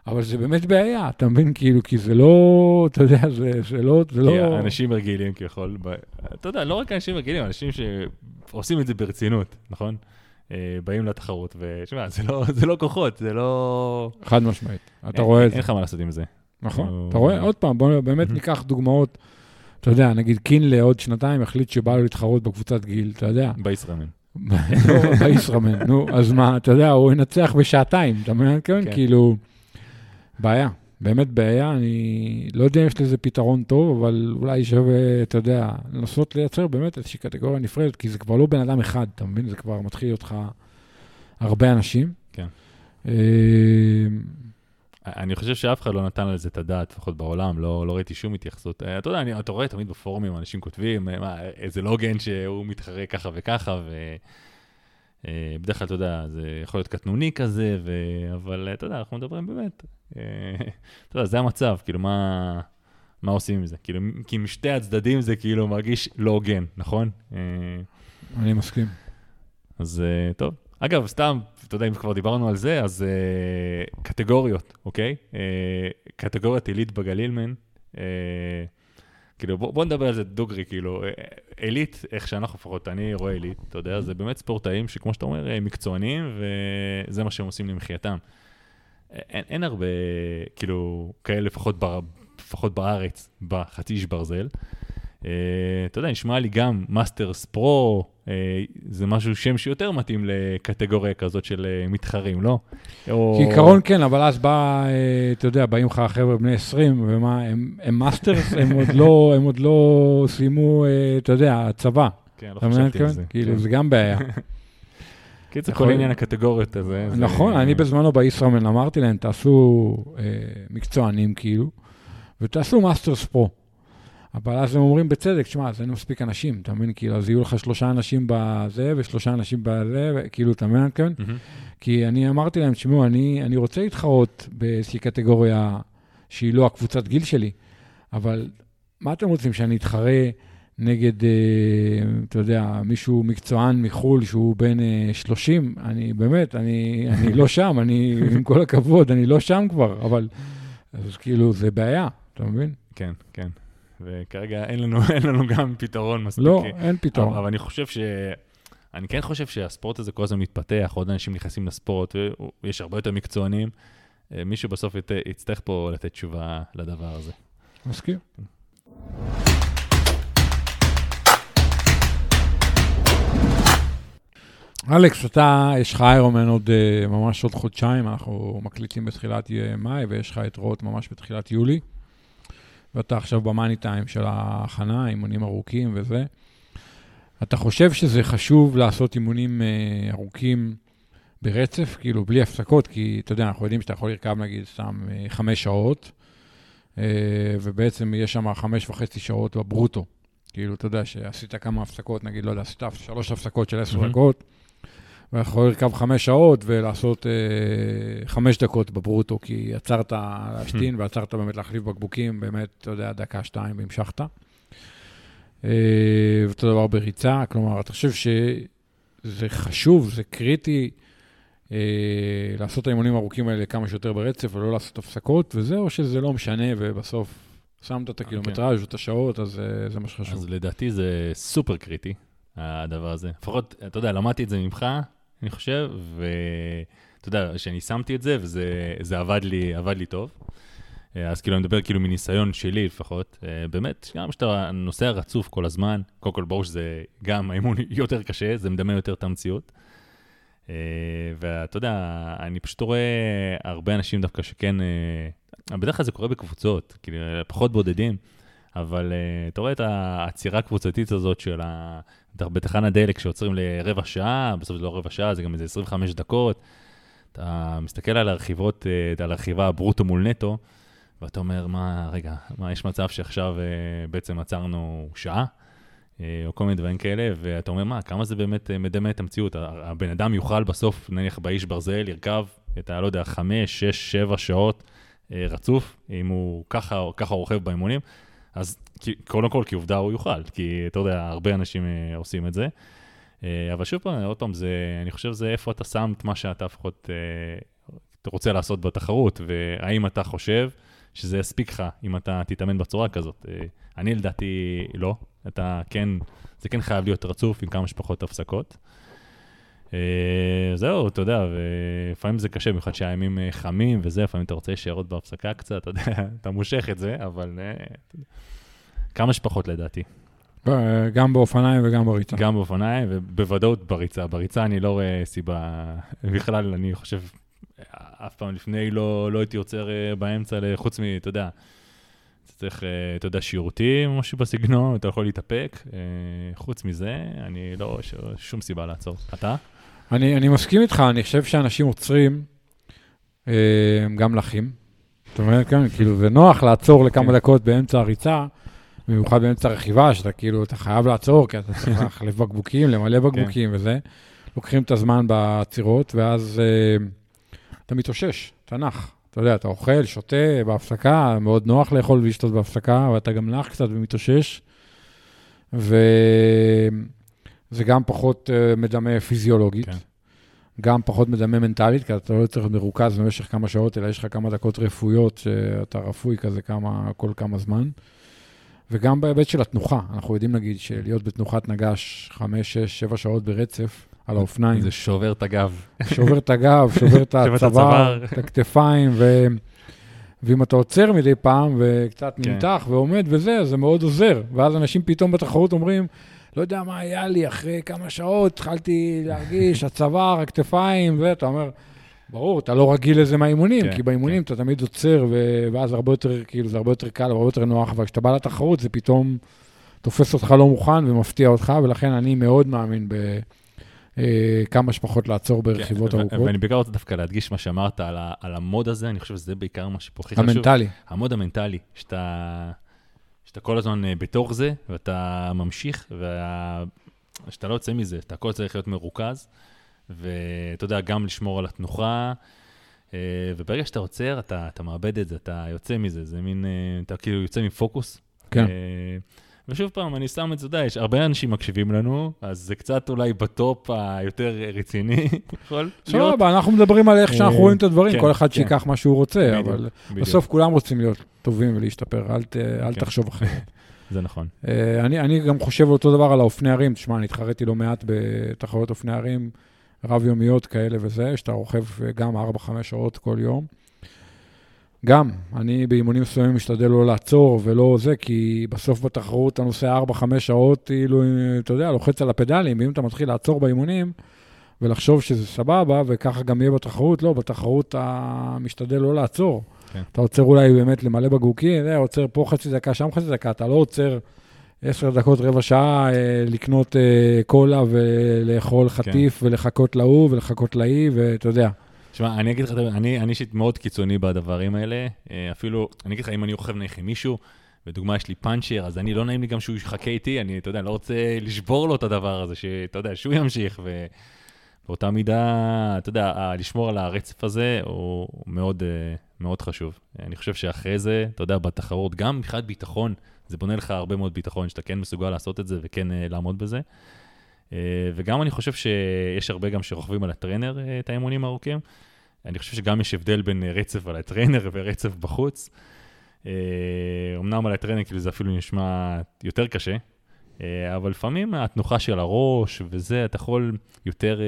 אבל זה באמת בעיה, אתה מבין? כאילו, כי זה לא, אתה יודע, זה, זה לא, זה לא... אנשים רגילים ב- אתה יודע, לא רק אנשים רגילים, אנשים שעושים את זה ברצינות, נכון? אה, באים לתחרות, ושמע, זה לא- זה לא כוחות, זה לא... חד משמעית, אתה אין- רואה את אין זה. לך מה לעשות עם זה. נכון, אתה רואה? עוד פעם, בואו באמת. ניקח דוגמאות. אתה יודע, נגיד קינלה עוד שנתיים החליט שבא לו להתחרות בקבוצת גיל, אתה יודע. בישראמן. לא, בישראמן, נו, אז מה, אתה יודע, הוא ינצח בשעתיים, אתה מבין? כן, כן. כאילו, בעיה, באמת בעיה, אני לא יודע אם יש לזה פתרון טוב, אבל אולי שווה, אתה יודע, לנסות לייצר באמת איזושהי קטגוריה נפרדת, כי זה כבר לא בן אדם אחד, אתה מבין? זה כבר מתחיל להיות לך הרבה אנשים. כן. אה, אני חושב שאף אחד לא נתן על זה את הדעת, לפחות בעולם, לא, לא ראיתי שום התייחסות. אה, אתה יודע, אני, אתה רואה תמיד בפורומים, אנשים כותבים, אה, מה, איזה לוגן שהוא מתחרה ככה וככה, ובדרך כלל, אתה יודע, זה יכול להיות קטנוני כזה, ו... אבל אה, אתה יודע, אנחנו מדברים באמת, אה, אתה יודע, זה המצב, כאילו, מה, מה עושים עם זה? כאילו, כי משתי הצדדים זה כאילו מרגיש לא הוגן, נכון? אה, אני מסכים. אז אה, טוב. אגב, סתם, אתה יודע, אם כבר דיברנו על זה, אז uh, קטגוריות, אוקיי? Uh, קטגוריית עילית בגלילמן, uh, כאילו, בוא, בוא נדבר על זה דוגרי, כאילו, אה, עילית, איך שאנחנו לפחות, אני רואה עילית, אתה יודע, זה באמת ספורטאים שכמו שאתה אומר, הם מקצוענים, וזה מה שהם עושים למחייתם. אין, אין הרבה, כאילו, כאלה לפחות, בר, לפחות בארץ, בחצי איש ברזל. אה, אתה יודע, נשמע לי גם masters pro, אה, זה משהו, שם שיותר מתאים לקטגוריה כזאת של אה, מתחרים, לא? כעיקרון כן, אבל אז בא, אה, אתה יודע, באים לך חבר'ה בני 20, ומה, הם, masters, הם עוד לא, הם עוד לא סיימו, אה, אתה יודע, צבא. כן, לא? חשבתי על כן? זה. כאילו, כן. זה גם בעיה. קיצר, כל עניין הקטגוריות הזה. זה- נכון, אני בזמנו בישראמן אמרתי להם, תעשו אה, מקצוענים כאילו, ותעשו מאסטרס פרו. אבל אז הם אומרים בצדק, שמע, אז אין מספיק אנשים, אתה מבין? כאילו, אז יהיו לך שלושה אנשים בזה ושלושה אנשים בזה, וכאילו, אתה מבין? כן? מהמם. כי אני אמרתי להם, תשמעו, אני, אני רוצה להתחרות באיזושהי קטגוריה שהיא לא הקבוצת גיל שלי, אבל מה אתם רוצים, שאני אתחרה נגד, אה, אתה יודע, מישהו מקצוען מחו"ל שהוא בן אה, 30? אני באמת, אני, אני לא שם, אני, עם כל הכבוד, אני לא שם כבר, אבל, אז כאילו, זה בעיה, אתה מבין? כן, כן. וכרגע אין לנו, אין לנו גם פתרון מספיק. לא, אין פתרון. אבל אני חושב ש... אני כן חושב שהספורט הזה כל הזמן מתפתח, עוד אנשים נכנסים לספורט, ויש הרבה יותר מקצוענים. אה, מישהו בסוף ית- יצטרך פה לתת תשובה לדבר הזה. מסכים. אלכס, אתה, יש לך איירומן עוד, אה, ממש עוד חודשיים, אנחנו מקליטים בתחילת מאי, ויש לך את רוט ממש בתחילת יולי, ואתה עכשיו במאני טיים של ההכנה, אימונים ארוכים וזה. אתה חושב שזה חשוב לעשות אימונים אה, ארוכים ברצף, כאילו בלי הפסקות, כי אתה יודע, אנחנו יודעים שאתה יכול לרכב נגיד סתם אה, חמש שעות, אה, ובעצם יש שם חמש וחצי שעות בברוטו. כאילו, אתה יודע, שעשית כמה הפסקות, נגיד, לא יודע, עשית שלוש הפסקות של עשר. דקות, ואתה יכול לרכב חמש שעות ולעשות אה, חמש דקות בברוטו, כי עצרת להשתין ועצרת באמת להחליף בקבוקים, באמת, אתה יודע, דקה, שתיים, והמשכת. אה, ואותו דבר בריצה, כלומר, אתה חושב שזה חשוב, זה קריטי אה, לעשות את האימונים הארוכים האלה כמה שיותר ברצף ולא לעשות הפסקות, וזה, או שזה לא משנה, ובסוף שמת את הקילומטראז' ואת השעות, אז אה, זה מה שחשוב. אז לדעתי זה סופר קריטי, הדבר הזה. לפחות, אתה יודע, למדתי את זה ממך, אני חושב, ואתה יודע, שאני שמתי את זה, וזה עבד לי, עבד לי טוב. אז כאילו, אני מדבר כאילו מניסיון שלי לפחות. באמת, גם כשאתה נוסע רצוף כל הזמן, קודם כל ברור שזה גם האימון יותר קשה, זה מדמה יותר את המציאות. ואתה יודע, אני פשוט רואה הרבה אנשים דווקא שכן, בדרך כלל זה קורה בקבוצות, כאילו, פחות בודדים. אבל uh, אתה רואה את העצירה הקבוצתית הזאת של ה... בתחן הדלק שעוצרים לרבע שעה, בסוף זה לא רבע שעה, זה גם איזה 25 דקות. אתה מסתכל על הרכיבות, uh, על הרכיבה הברוטו מול נטו, ואתה אומר, מה, רגע, מה, יש מצב שעכשיו uh, בעצם עצרנו שעה? או כל מיני דברים כאלה, ואתה אומר, מה, כמה זה באמת מדמה את המציאות? הבן אדם יוכל בסוף, נניח באיש ברזל, ירכב את ה, לא יודע, חמש, שש, שבע שעות רצוף, אם הוא ככה, ככה רוכב באימונים. אז קודם כל, כי עובדה הוא יוכל, כי אתה יודע, הרבה אנשים אה, עושים את זה. אה, אבל שוב פעם, עוד פעם, זה, אני חושב שזה איפה אתה שם את מה שאתה לפחות אה, רוצה לעשות בתחרות, והאם אתה חושב שזה יספיק לך אם אתה תתאמן בצורה כזאת. אני לדעתי לא, אתה כן, זה כן חייב להיות רצוף עם כמה שפחות הפסקות. זהו, אתה יודע, ולפעמים זה קשה, במיוחד שהימים חמים וזה, לפעמים אתה רוצה להישאר עוד בהפסקה קצת, אתה יודע, אתה מושך את זה, אבל כמה שפחות לדעתי. גם באופניים וגם בריצה. גם באופניים, ובוודאות בריצה. בריצה אני לא רואה סיבה, בכלל, אני חושב, אף פעם לפני לא, לא הייתי עוצר באמצע, חוץ מ, אתה יודע, צריך, אתה יודע, שירותים או משהו בסגנון, אתה יכול להתאפק. חוץ מזה, אני לא רואה שום סיבה לעצור. אתה? אני, אני מסכים איתך, אני חושב שאנשים עוצרים אה, גם לחים. זאת אומרת, כן, כאילו, זה נוח לעצור לכמה כן. דקות באמצע הריצה, במיוחד באמצע הרכיבה, שאתה כאילו, אתה חייב לעצור, כי אתה צריך להחליף בקבוקים, למלא כן. בקבוקים. וזה. לוקחים את הזמן בעצירות, ואז אה, אתה מתאושש, אתה נח. אתה יודע, אתה אוכל, שותה בהפסקה, מאוד נוח לאכול ולשתות בהפסקה, ואתה גם נח קצת ומתאושש. ו... זה גם פחות uh, מדמה פיזיולוגית, כן. גם פחות מדמה מנטלית, כי אתה לא צריך מרוכז במשך כמה שעות, אלא יש לך כמה דקות רפואיות שאתה רפוי כזה כמה, כל כמה זמן. וגם בהיבט של התנוחה, אנחנו יודעים נגיד שלהיות בתנוחת נגש 5, 6, 7 שעות ברצף על האופניים. זה שובר את הגב. שובר את הגב, שובר את הצוואר, את הכתפיים, ו... ואם אתה עוצר מדי פעם וקצת כן. נמתח ועומד וזה, אז זה מאוד עוזר. ואז אנשים פתאום בתחרות אומרים, לא יודע מה היה לי, אחרי כמה שעות התחלתי להרגיש, הצוואר, הכתפיים, ואתה אומר, ברור, אתה לא רגיל לזה מהאימונים, כן, כי באימונים כן. אתה תמיד עוצר, ואז הרבה יותר, כאילו, זה הרבה יותר קל, הרבה יותר נוח, אבל כשאתה בא לתחרות זה פתאום תופס אותך לא מוכן ומפתיע אותך, ולכן אני מאוד מאמין ב... אה, כמה שפחות לעצור ברכיבות כן, ארוכות. ואני בעיקר רוצה דווקא להדגיש מה שאמרת על, על המוד הזה, אני חושב שזה בעיקר מה שפה הכי חשוב. המנטלי. המוד המנטלי, שאתה... שאתה כל הזמן אה, בתוך זה, ואתה ממשיך, ושאתה לא יוצא מזה, אתה הכל צריך להיות מרוכז, ואתה יודע, גם לשמור על התנוחה, אה, וברגע שאתה עוצר, אתה, אתה מאבד את זה, אתה יוצא מזה, זה מין, אתה כאילו יוצא מפוקוס. כן. ושוב פעם, אני שם את זה, יודע, יש הרבה אנשים מקשיבים לנו, אז זה קצת אולי בטופ היותר רציני, יכול להיות. סבבה, אנחנו מדברים על איך שאנחנו רואים את הדברים, כן, כל אחד כן. שיקח מה שהוא רוצה, אבל בסוף כולם רוצים להיות טובים ולהשתפר, אל כן. תחשוב אחרת. זה נכון. אה, אני גם חושב אותו דבר על האופני ערים, תשמע, אני התחרתי לא מעט בתחרויות אופני ערים רב-יומיות כאלה וזה, שאתה רוכב גם 4-5 שעות כל יום. גם, אני באימונים מסוימים משתדל לא לעצור ולא זה, כי בסוף בתחרות אתה נוסע 4-5 שעות, כאילו, אתה יודע, לוחץ על הפדלים, ואם אתה מתחיל לעצור באימונים ולחשוב שזה סבבה, וככה גם יהיה בתחרות, לא, בתחרות אתה משתדל לא לעצור. כן. אתה עוצר אולי באמת למלא בקבוקים, אתה עוצר פה חצי דקה, שם חצי דקה, אתה לא עוצר 10 דקות, רבע שעה, אה, לקנות אה, קולה ולאכול כן. חטיף כן. ולחכות להוא ולחכות להיא, ואתה יודע. תשמע, אני אגיד לך, אני, אישית מאוד קיצוני בדברים האלה. אה, אפילו, אני אגיד לך, אם אני רוכב נניח עם מישהו, ודוגמה, יש לי פאנצ'ר, אז אני לא נעים לי גם שהוא יחכה איתי, אני, אתה יודע, לא רוצה לשבור לו את הדבר הזה, שאתה יודע, שהוא ימשיך. ובאותה מידה, אתה יודע, לשמור על הרצף הזה הוא מאוד, אה, מאוד חשוב. אני חושב שאחרי זה, אתה יודע, בתחרות, גם מבחינת ביטחון, זה בונה לך הרבה מאוד ביטחון, שאתה כן מסוגל לעשות את זה וכן אה, לעמוד בזה. אה, וגם אני חושב שיש הרבה גם שרוכבים על הטרנר אה, את האימונים הארוכים. אני חושב שגם יש הבדל בין רצף על הטרנר ורצף בחוץ. אמנם על הטרנר כאילו זה אפילו נשמע יותר קשה, אה, אבל לפעמים התנוחה של הראש וזה, אתה יכול יותר, אה,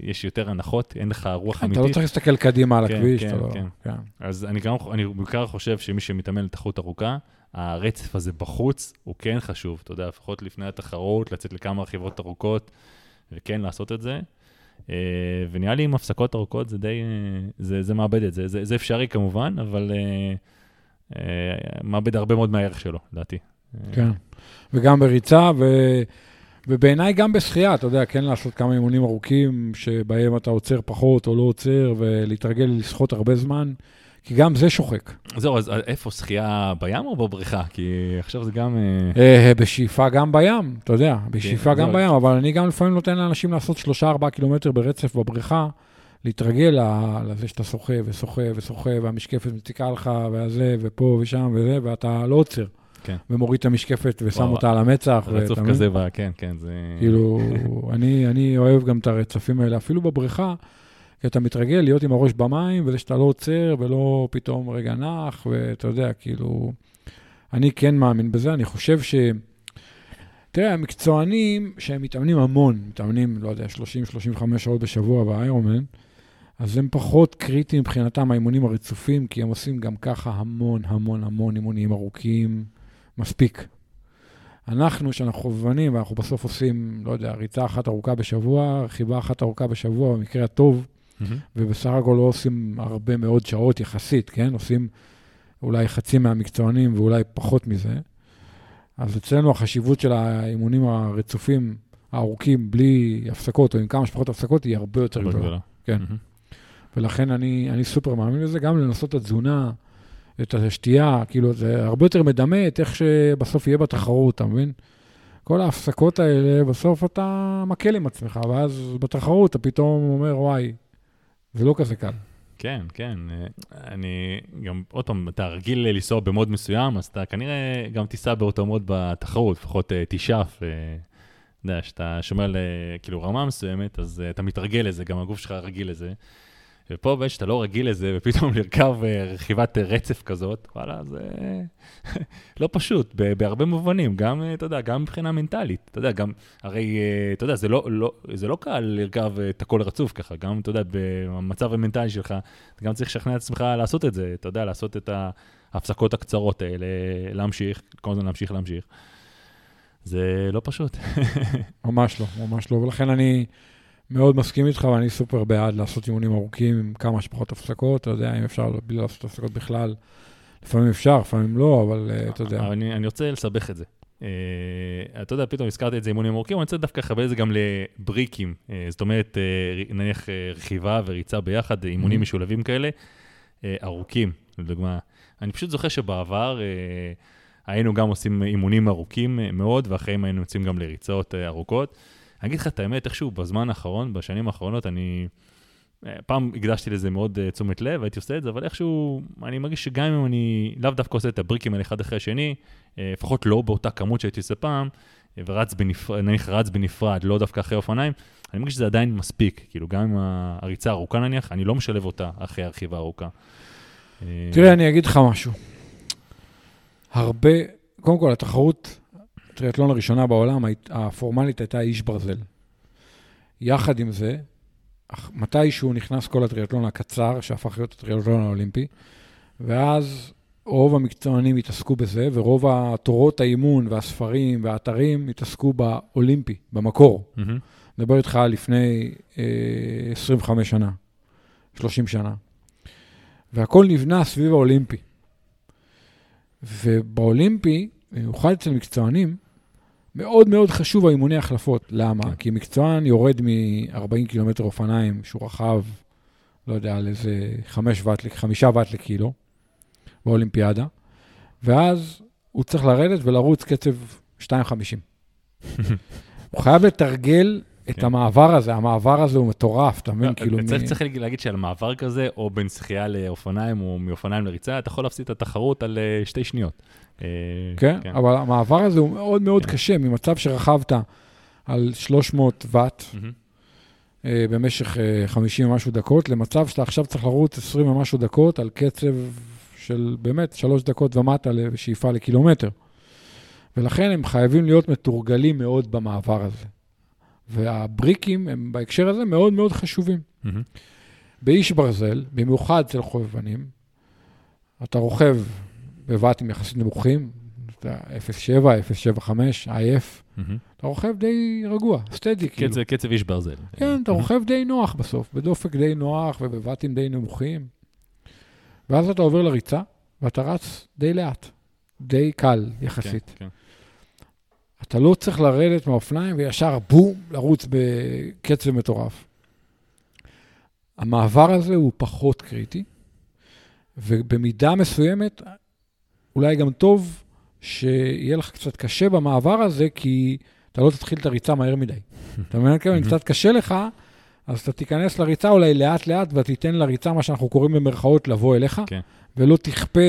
יש יותר הנחות, אין לך רוח אמיתית. אתה לא צריך להסתכל קדימה על כן, הכביש, כן, לא... כן. כן. אז אני גם, אני בעיקר חושב שמי שמתאמן לתחרות ארוכה, הרצף הזה בחוץ הוא כן חשוב, אתה יודע, לפחות לפני התחרות, לצאת לכמה רכיבות ארוכות, וכן לעשות את זה. אה, ונראה לי עם הפסקות ארוכות זה די, זה, זה מאבד את זה. זה, זה אפשרי כמובן, אבל אה, אה, מאבד הרבה מאוד מהערך שלו, לדעתי. כן. וגם בריצה, ו... ובעיניי גם בשחייה, אתה יודע, כן לעשות כמה אימונים ארוכים, שבהם אתה עוצר פחות או לא עוצר, ולהתרגל לשחות הרבה זמן, כי גם זה שוחק. זהו, אז איפה, שחייה בים או בבריכה? כי עכשיו זה גם... אה, אה, בשאיפה גם בים, אתה יודע, בשאיפה גם. בים, אבל אני גם לפעמים נותן לאנשים לעשות 3-4 קילומטר ברצף בבריכה, להתרגל לזה שאתה שוחה ושוחה ושוחה, והמשקפת מציקה לך, וזה, ופה ושם וזה, ואתה לא עוצר. כן. ומוריד את המשקפת ושם וואו, אותה על המצח. רצוף? כזה, כן, כן, זה... כאילו, אני אוהב גם את הרצפים האלה, אפילו בבריכה, כי אתה מתרגל להיות עם הראש במים, וזה שאתה לא עוצר ולא פתאום רגע נח, ואתה יודע, כאילו, אני כן מאמין בזה, אני חושב ש... תראה, המקצוענים שהם מתאמנים המון, מתאמנים, לא יודע, 30-35 שעות בשבוע באיירומן, אז הם פחות קריטיים מבחינתם האימונים הרצופים, כי הם עושים גם ככה המון המון המון אימונים ארוכים, מספיק. אנחנו, שאנחנו חובבנים, ואנחנו בסוף עושים, לא יודע, ריצה אחת ארוכה בשבוע, רכיבה אחת ארוכה בשבוע, במקרה הטוב, מהמם. ובסך הכל לא עושים הרבה מאוד שעות יחסית, כן? עושים אולי חצי מהמקצוענים ואולי פחות מזה. אז אצלנו החשיבות של האימונים הרצופים, הארוכים, בלי הפסקות, או עם כמה שפחות הפסקות, היא הרבה יותר גדולה. גדולה. כן. מהמם. ולכן אני, אני סופר מאמין בזה, גם לנסות את התזונה, את השתייה, כאילו, זה הרבה יותר מדמה את איך שבסוף יהיה בתחרות, אתה מבין? כל ההפסקות האלה, בסוף אתה מקל עם עצמך, ואז בתחרות אתה פתאום אומר, וואי, זה לא כזה קל. כן, כן. אה, אני גם, עוד פעם, אתה רגיל לנסוע במוד מסוים, אז אתה כנראה גם תיסע באותו מוד בתחרות, לפחות אה, תשאף. אה, אתה יודע, שאתה שומר על כאילו רמה מסוימת, אז אתה מתרגל לזה, גם הגוף שלך רגיל לזה. ופה באמת שאתה לא רגיל לזה, ופתאום לרכב אה, רכיבת אה, רצף כזאת, וואלה, זה לא פשוט, בהרבה מובנים, גם, אה, אתה יודע, גם מבחינה מנטלית. אתה יודע, גם, הרי, אתה יודע, זה לא, לא, זה לא קל לרכב את הכל רצוף ככה, גם, אתה יודע, במצב המנטלי שלך, אתה גם צריך לשכנע את עצמך לעשות את זה, אתה יודע, לעשות את ההפסקות הקצרות האלה, להמשיך, כל הזמן להמשיך, להמשיך. זה לא פשוט. ממש לא, ממש לא. ולכן אני מאוד מסכים איתך, ואני סופר בעד לעשות אימונים ארוכים עם כמה שפחות הפסקות. אתה יודע, אם אפשר בלי לעשות הפסקות בכלל, לפעמים אפשר, לפעמים לא, אבל אה, אתה יודע. אני, אני רוצה לסבך את זה. Uh, אתה יודע, פתאום הזכרתי את זה אימונים ארוכים, אני רוצה דווקא לחבר את זה גם לבריקים. Uh, זאת אומרת, uh, נניח רכיבה וריצה ביחד, אימונים Mhm. משולבים כאלה, uh, ארוכים, לדוגמה. אני פשוט זוכר שבעבר uh, היינו גם עושים אימונים ארוכים מאוד, ואחריהם היינו יוצאים גם לריצות uh, ארוכות. אני אגיד לך את האמת, איכשהו בזמן האחרון, בשנים האחרונות, אני... אה, פעם הקדשתי לזה מאוד uh, תשומת לב, הייתי עושה את זה, אבל איכשהו, אני מרגיש שגם אם אני לאו דווקא עושה את הבריקים האלה אחד אחרי השני, אה, לפחות לא באותה כמות שהייתי עושה פעם, אה, ורץ בנפרד, נניח רץ בנפרד, לא דווקא אחרי אופניים, אני מרגיש שזה עדיין מספיק, כאילו גם ה- הריצה ארוכה נניח, אני לא משלב אותה אחרי הרכיבה הארוכה. אה, תראה, אני אגיד לך משהו. הרבה, קודם כל, התחרות, הטריאטלון הראשונה בעולם, הפורמלית הייתה איש ברזל. יחד עם זה, מתישהו נכנס כל הטריאטלון הקצר, שהפך להיות הטריאטלון האולימפי, ואז רוב המקצוענים התעסקו בזה, ורוב התורות האימון והספרים והאתרים התעסקו באולימפי, במקור. מדבר איתך על לפני אה, 25 שנה, 30 שנה. והכל נבנה סביב האולימפי. ובאולימפי, במיוחד אצל מקצוענים, מאוד מאוד חשוב האימוני החלפות. למה? כן. כי מקצוען יורד מ-40 קילומטר אופניים, שהוא רכב, לא יודע, על איזה 5 ואט, 5 ואט לקילו, באולימפיאדה, ואז הוא צריך לרדת ולרוץ קצב 2.50. הוא חייב לתרגל את כן. המעבר הזה, המעבר הזה הוא מטורף, אתה מבין? לא, כאילו... צריך להגיד שעל מעבר כזה, או בין שחייה לאופניים, או מאופניים לריצה, אתה יכול להפסיד את התחרות על אה, שתי שניות. אה, כן, אבל המעבר הזה הוא מאוד מאוד כן. קשה, ממצב שרכבת על 300 ואט. אה, במשך אה, 50 ומשהו דקות, למצב שאתה עכשיו צריך לרוץ 20 ומשהו דקות על קצב של באמת 3 דקות ומטה לשאיפה לקילומטר. ולכן הם חייבים להיות מתורגלים מאוד במעבר הזה. והבריקים הם בהקשר הזה מאוד מאוד חשובים. מהמם. באיש ברזל, במיוחד אצל חובבנים, אתה רוכב בבתים יחסית נמוכים, אתה 0.7, 0.75, IF, מהמם. אתה רוכב די רגוע, סטדי כאילו. קצב- קצב איש ברזל. כן, אתה רוכב די נוח בסוף, בדופק די נוח ובבתים די נמוכים. ואז אתה עובר לריצה, ואתה רץ די לאט, די קל כן, יחסית. כן. אתה לא צריך לרדת מהאופניים וישר בום, לרוץ בקצב מטורף. המעבר הזה הוא פחות קריטי, ובמידה מסוימת, אולי גם טוב שיהיה לך קצת קשה במעבר הזה, כי אתה לא תתחיל את הריצה מהר מדי. אתה מבין? אם קצת קשה לך, אז אתה תיכנס לריצה אולי לאט-לאט ותיתן לריצה, מה שאנחנו קוראים במרכאות, לבוא אליך, כן. ולא תכפה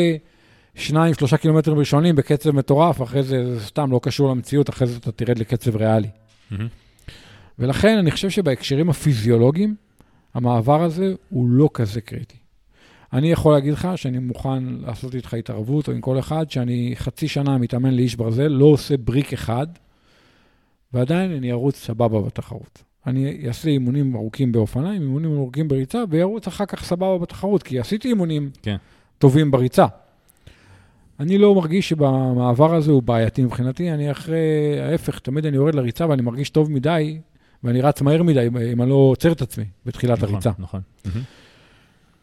שניים, שלושה קילומטרים ראשונים בקצב מטורף, אחרי זה זה סתם לא קשור למציאות, אחרי זה אתה תרד לקצב ריאלי. מהמם. ולכן אני חושב שבהקשרים הפיזיולוגיים, המעבר הזה הוא לא כזה קריטי. אני יכול להגיד לך שאני מוכן לעשות איתך התערבות, או עם כל אחד, שאני חצי שנה מתאמן לאיש ברזל, לא עושה בריק אחד, ועדיין אני ארוץ סבבה בתחרות. אני אעשה אימונים ארוכים באופניים, אימונים ארוכים בריצה, וארוץ אחר כך סבבה בתחרות, כי עשיתי אימונים כן. טובים בריצה. אני לא מרגיש שבמעבר הזה הוא בעייתי מבחינתי, אני אחרי ההפך, תמיד אני יורד לריצה ואני מרגיש טוב מדי, ואני רץ מהר מדי אם אני לא עוצר את עצמי בתחילת נכון, הריצה. נכון. מהמם.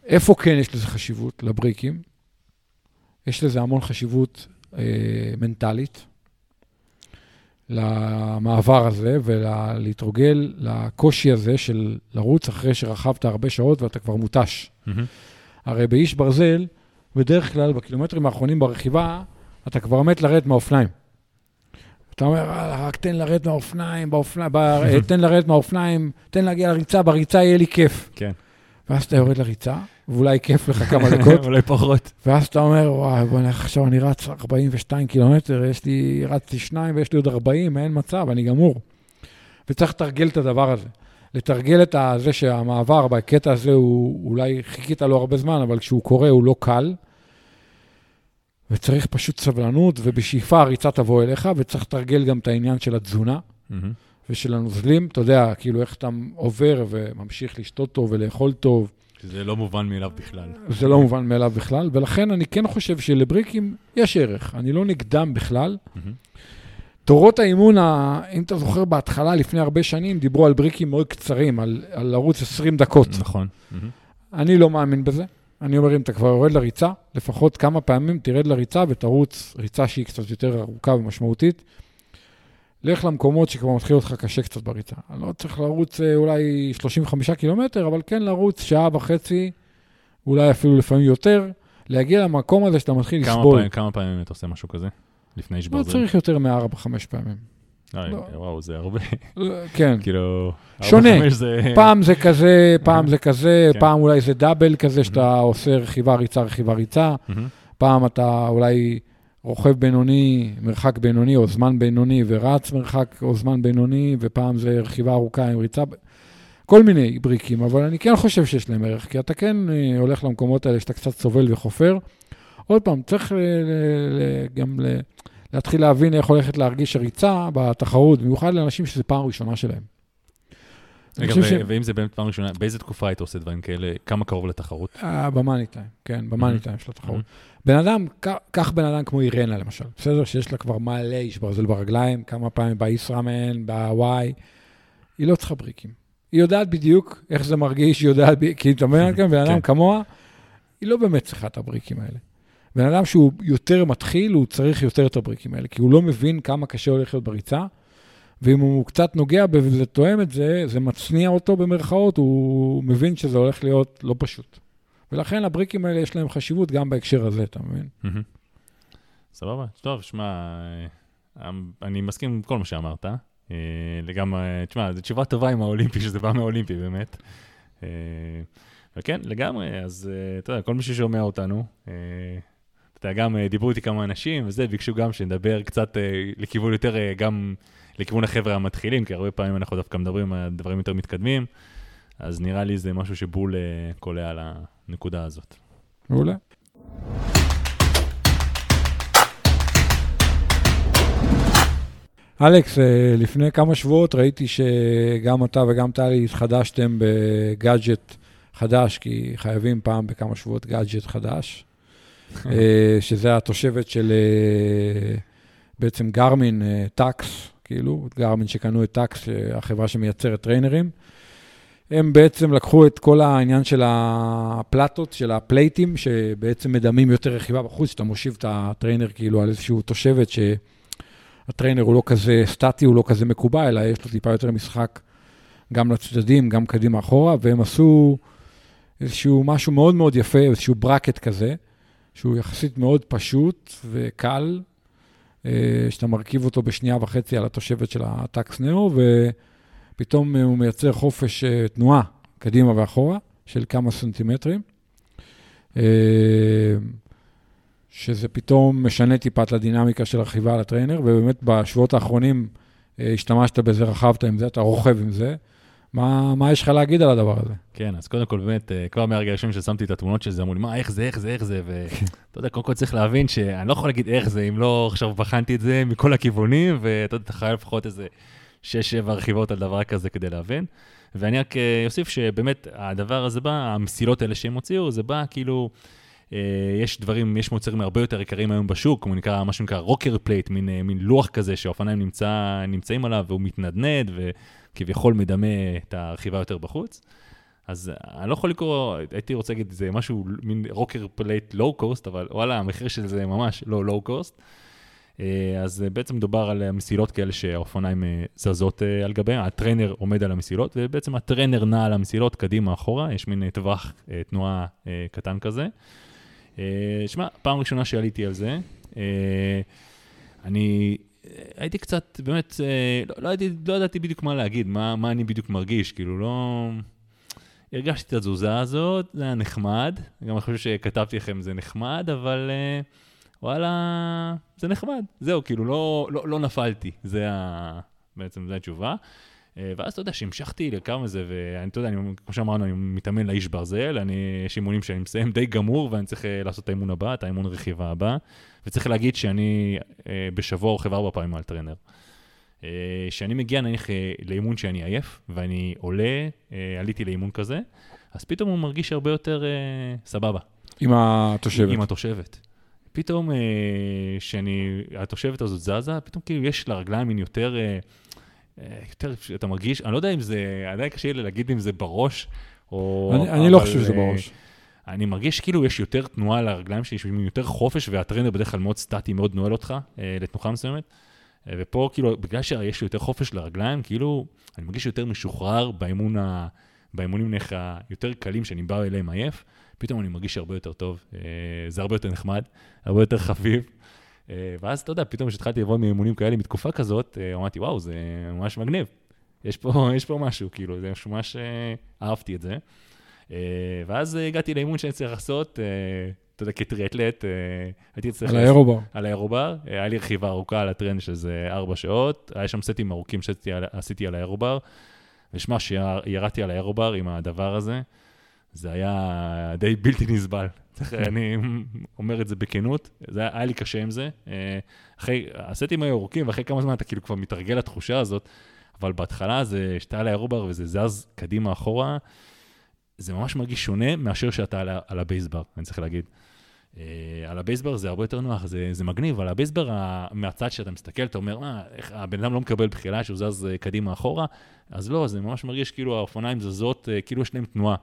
איפה כן יש לזה חשיבות, לבריקים? יש לזה המון חשיבות אה, מנטלית, למעבר הזה ולהתרגל לקושי הזה של לרוץ אחרי שרכבת הרבה שעות ואתה כבר מותש. מהמם. הרי באיש ברזל, בדרך כלל בקילומטרים האחרונים ברכיבה, אתה כבר מת לרדת מהאופניים. אתה אומר, "אה, רק תן לרדת מהאופניים, באופניים, ב... אה, תן לרדת מהאופניים, תן להגיע לריצה, בריצה יהיה לי כיף. כן. ואז אתה יורד לריצה, ואולי כיף לך כמה דקות, אולי פחות. ואז אתה אומר, וואי, בוא נלך עכשיו, אני רץ 42 קילומטר, יש לי, רצתי שניים ויש לי עוד 40, אין מצב, אני גמור. וצריך לתרגל את הדבר הזה. לתרגל את זה שהמעבר בקטע הזה הוא, אולי חיכית לו הרבה זמן, אבל כשהוא קורה הוא לא קל. וצריך פשוט סבלנות, ובשאיפה הריצה תבוא אליך, וצריך לתרגל גם את העניין של התזונה מהמם. ושל הנוזלים. אתה יודע, כאילו איך אתה עובר וממשיך לשתות טוב ולאכול טוב. שזה לא מובן מאליו בכלל. זה לא מובן מאליו בכלל, ולכן אני כן חושב שלבריקים יש ערך, אני לא נגדם בכלל. מהמם. תורות האימון, אם אתה זוכר, בהתחלה, לפני הרבה שנים, דיברו על בריקים מאוד קצרים, על, על לרוץ 20 דקות. נכון. מהמם. אני לא מאמין בזה. אני אומר, אם אתה כבר יורד לריצה, לפחות כמה פעמים תרד לריצה ותרוץ ריצה שהיא קצת יותר ארוכה ומשמעותית. לך למקומות שכבר מתחיל אותך קשה קצת בריצה. אני לא צריך לרוץ אה, אולי 35 קילומטר, אבל כן לרוץ שעה וחצי, אולי אפילו לפעמים יותר, להגיע למקום הזה שאתה מתחיל כמה לסבול. פעמים- כמה פעמים אתה עושה משהו כזה? לפני לא ברזל? צריך יותר מארבע-חמש פעמים. אה, לא. וואו, זה הרבה. כן. כאילו... שונה. פעם זה כזה, פעם זה כזה, כן. פעם אולי זה דאבל כזה, שאתה עושה רכיבה, ריצה, רכיבה, ריצה. פעם אתה אולי רוכב בינוני, מרחק בינוני או זמן בינוני ורץ מרחק או זמן בינוני, ופעם זה רכיבה ארוכה עם ריצה. כל מיני בריקים, אבל אני כן חושב שיש להם ערך, כי אתה כן אה, הולך למקומות האלה שאתה קצת סובל וחופר. עוד פעם, צריך גם ל- להתחיל להבין איך הולכת להרגיש הריצה בתחרות, במיוחד לאנשים שזו פעם ראשונה שלהם. רגע, ו- ואם זה באמת פעם ראשונה, באיזה תקופה היית עושה דברים כאלה? כמה קרוב לתחרות? אה, במאני טיים, כן, במאני Mhm. טיים של התחרות. בן אדם, קח בן אדם כמו אירנה למשל, בסדר? שיש לה כבר מלא איש ברזל ברגליים, כמה פעמים בישראמן, בוואי, היא לא צריכה בריקים. היא יודעת בדיוק איך זה מרגיש, היא יודעת, כי אתה מבין, כן, בן אדם כן. כמוה, היא לא באמת צריכה את הבריקים האלה. בן אדם שהוא יותר מתחיל, הוא צריך יותר את הבריקים האלה, כי הוא לא מבין כמה קשה הולך להיות בריצה, ואם הוא קצת נוגע וזה תואם את זה, זה מצניע אותו במרכאות, הוא מבין שזה הולך להיות לא פשוט. ולכן הבריקים האלה יש להם חשיבות גם בהקשר הזה, אתה מבין? סבבה, טוב, שמע, אה, אני מסכים עם כל מה שאמרת. אה, לגמרי, תשמע, זו תשובה טובה עם האולימפי, שזה בא מהאולימפי באמת. אה, וכן, לגמרי, אז אתה יודע, כל מי ששומע אותנו, אתה גם אה, דיברו איתי כמה אנשים וזה, ביקשו גם שנדבר קצת אה, לכיוון יותר, אה, גם לכיוון החבר'ה המתחילים, כי הרבה פעמים אנחנו דווקא מדברים על דברים יותר מתקדמים, אז נראה לי זה משהו שבול קולע על הנקודה הזאת. מעולה. אלכס, לפני כמה שבועות ראיתי שגם אתה וגם טלי התחדשתם בגאדג'ט חדש, כי חייבים פעם בכמה שבועות גאדג'ט חדש, שזה התושבת של אה, בעצם גרמין, Tacx, כאילו, גרמין שקנו את Tacx, החברה שמייצרת טריינרים. הם בעצם לקחו את כל העניין של הפלטות, של ה plateים, שבעצם מדמים יותר רכיבה בחוץ, שאתה מושיב את הטריינר כאילו על איזשהו תושבת, שהטריינר הוא לא כזה סטטי, הוא לא כזה מקובע, אלא יש לו טיפה יותר משחק גם לצדדים, גם קדימה אחורה, והם עשו איזשהו משהו מאוד מאוד יפה, איזשהו ברקט כזה, שהוא יחסית מאוד פשוט וקל, אה, שאתה מרכיב אותו בשנייה וחצי על התושבת של הטקס נאו, ו... פתאום אה, הוא מייצר חופש אה, תנועה קדימה ואחורה של כמה סנטימטרים, אה, שזה פתאום משנה טיפה את הדינמיקה של רכיבה על הטריינר, ובאמת בשבועות האחרונים השתמשת בזה, רכבת עם זה, אתה רוכב עם זה. מה, מה יש לך להגיד על הדבר הזה? כן, אז קודם כל, באמת, כבר מהרגע הראשון ששמתי את התמונות של זה, אמרו לי, מה, איך זה, איך זה, איך זה, ואתה יודע, קודם כל צריך להבין שאני לא יכול להגיד איך זה, אם לא עכשיו בחנתי את זה מכל הכיוונים, ואתה יודע, אתה חייב לפחות איזה שש-שבע רכיבות על דבר כזה כדי להבין. ואני רק אה, אוסיף שבאמת הדבר הזה בא, המסילות האלה שהם הוציאו, זה בא כאילו, אה, יש דברים, יש מוצרים הרבה יותר יקרים היום בשוק, כמו נקרא, מה שנקרא rocker plate, מין, אה, מין לוח כזה שהאופניים נמצא, נמצאים עליו והוא מתנדנד וכביכול מדמה את הרכיבה יותר בחוץ. אז אני לא יכול לקרוא, הייתי רוצה להגיד, זה משהו, מין rocker plate low cost, אבל וואלה, המחיר של זה ממש לא low cost. אה, אז בעצם מדובר על מסילות כאלה שהאופניים אה, זזות אה, על גביהם, הטריינר עומד על המסילות, ובעצם הטריינר נע על המסילות קדימה אחורה, יש מין טווח תנועה קטן כזה. שמע, פעם ראשונה שעליתי על זה, אני הייתי קצת, באמת, לא, לא, הייתי, לא ידעתי בדיוק מה להגיד, מה, מה אני בדיוק מרגיש, כאילו לא... הרגשתי את התזוזה הזאת, זה היה נחמד, גם אני חושב שכתבתי לכם זה נחמד, אבל... וואלה, זה נחמד. זהו, כאילו, לא, לא, לא נפלתי, זה ה... בעצם, זו התשובה. אה, ואז אתה יודע שהמשכתי לכמה מזה, ואני, אתה יודע, אני, כמו שאמרנו, אני מתאמן לאיש ברזל, אני, יש אימונים שאני מסיים די גמור, ואני צריך אה, לעשות את האימון הבא, את האימון רכיבה הבא, וצריך להגיד שאני אה, בשבוע רוכב ארבע פעמים על טרנר. כשאני מגיע נניח לאימון שאני עייף, ואני עולה, עליתי לאימון כזה, אז פתאום הוא מרגיש הרבה יותר סבבה. עם התושבת. עם התושבת. פתאום אה, שאני, התושבת הזאת זזה, פתאום כאילו יש לרגליים מין יותר, יותר, אתה מרגיש, אני לא יודע אם זה, עדיין קשה לי להגיד אם זה בראש, או... אני, אני לא חושב שזה בראש. אני מרגיש כאילו יש יותר תנועה לרגליים שלי, יש יותר חופש, והטרנר בדרך כלל מאוד סטטי, מאוד נועל אותך אה, לתנוחה מסוימת. אה, ופה, כאילו, בגלל שיש יותר חופש לרגליים, כאילו, אני מרגיש יותר משוחרר באימון ה... באימונים נניח היותר קלים שאני בא אליהם עייף, פתאום אני מרגיש הרבה יותר טוב, אה, זה הרבה יותר נחמד, הרבה יותר חביב. אה, ואז, אתה יודע, פתאום כשהתחלתי לבוא מאימונים כאלה מתקופה כזאת, אה, אמרתי, וואו, זה ממש מגניב. יש פה, יש פה משהו, כאילו, זה ממש אהבתי את זה. ואז הגעתי לאימון שאני צריך לעשות, אתה יודע, כטריאטלט, הייתי צריך... על האירובר. על האירובר. היה לי רכיבה ארוכה על הטרנד שזה ארבע שעות, היה שם סטים ארוכים שעשיתי על האירובר. ושמע, שירדתי על האירובר עם הדבר הזה, זה היה די בלתי נסבל. אני אומר את זה בכנות, זה היה, היה לי קשה עם זה. אה, אחרי, הסטים היו ארוכים, ואחרי כמה זמן אתה כאילו כבר מתרגל לתחושה הזאת, אבל בהתחלה זה, שאתה על האירובר וזה זז קדימה אחורה, זה ממש מרגיש שונה מאשר שאתה על, על הבייסבר, אני צריך להגיד. Uh, על הבייסבר זה הרבה יותר נוח, זה, זה מגניב, על הבייסבר, מהצד שאתה מסתכל, אתה אומר, מה, איך הבן אדם לא מקבל בחילה שהוא זז uh, קדימה אחורה, אז לא, זה ממש מרגיש כאילו האופניים זזות, כאילו יש להם תנועה.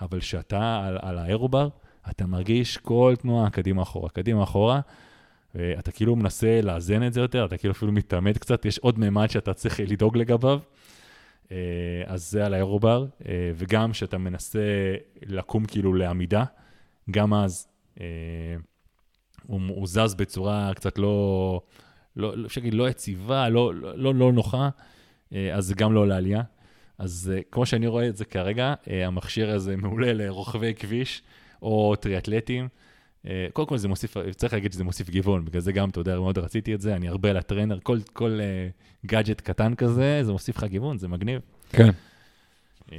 אבל כשאתה על, על האירובר, אתה מרגיש כל תנועה קדימה אחורה, קדימה אחורה, ואתה כאילו מנסה לאזן את זה יותר, אתה כאילו אפילו מתעמד קצת, יש עוד מימד שאתה צריך לדאוג לגביו. אז זה על האירובר, וגם כשאתה מנסה לקום כאילו לעמידה, גם אז אה, הוא, הוא זז בצורה קצת לא, לא, לא, אפשר להגיד, לא יציבה, לא, לא, לא, לא נוחה, אה, אז זה גם לא לעלייה. אז אה, כמו שאני רואה את זה כרגע, המכשיר הזה מעולה לרוכבי כביש או טריאטלטים. קודם כל זה מוסיף, צריך להגיד שזה מוסיף גיוון, בגלל זה גם, אתה יודע, מאוד רציתי את זה, אני הרבה לטרנר, כל, כל uh, גאדג'ט קטן כזה, זה מוסיף לך גיוון, זה מגניב. כן. Uh,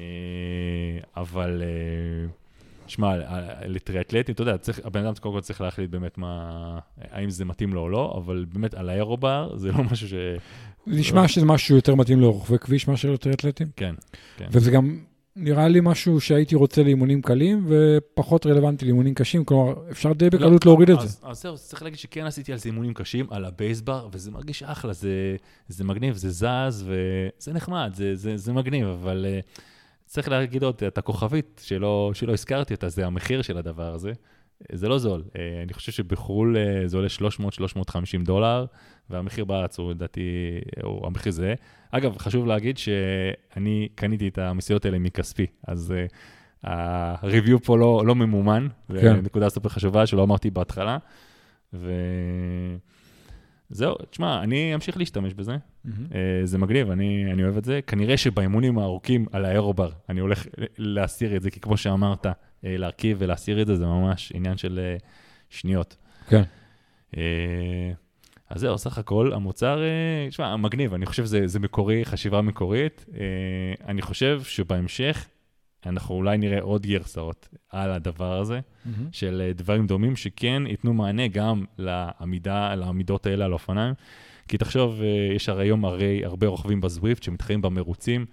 אבל... Uh, שמע, לטריאטלטים, אתה יודע, צריך, הבן אדם קודם כל צריך להחליט באמת מה, האם זה מתאים לו או לא, אבל באמת על האירובר זה לא משהו ש... נשמע שזה משהו יותר מתאים לרוכבי כביש מאשר לטריאטלטים. כן, כן. וזה גם נראה לי משהו שהייתי רוצה לאימונים קלים, ופחות רלוונטי לאימונים קשים, כלומר, אפשר די בקלות להוריד את אז, זה. אז זהו, צריך להגיד שכן עשיתי על זה אימונים קשים, על הבייסבר, וזה מרגיש אחלה, זה, זה מגניב, זה זז, וזה נחמד, זה, זה, זה מגניב, אבל uh, צריך להגיד עוד, את הכוכבית שלא, שלא הזכרתי אותה, זה המחיר של הדבר הזה. זה לא זול. Uh, אני חושב שבחו"ל uh, זה עולה 300-350 דולר, והמחיר בארץ הוא לדעתי, הוא המחיר זה. אגב, חשוב להגיד שאני קניתי את המסיעות האלה מכספי, אז הריוויו פה לא, לא ממומן, כן. זו נקודה סופר חשובה שלא אמרתי בהתחלה. וזהו, תשמע, אני אמשיך להשתמש בזה. אה, זה מגניב, אני, אני אוהב את זה. כנראה שבאימונים הארוכים על האירובר, אני הולך להסיר את זה, כי כמו שאמרת, אה, להרכיב ולהסיר את זה, זה ממש עניין של אה, שניות. כן. אה, אז זהו, סך הכל, המוצר, אה, תשמע, מגניב, אני חושב שזה מקורי, חשיבה מקורית. אה, אני חושב שבהמשך, אנחנו אולי נראה עוד גרסאות על הדבר הזה, מהמם. של אה, דברים דומים, שכן ייתנו מענה גם לעמידה, לעמידות האלה על אופניים. כי תחשוב, אה, יש הרי היום הרי הרבה רוכבים בזוויפט שמתחרים במרוצים,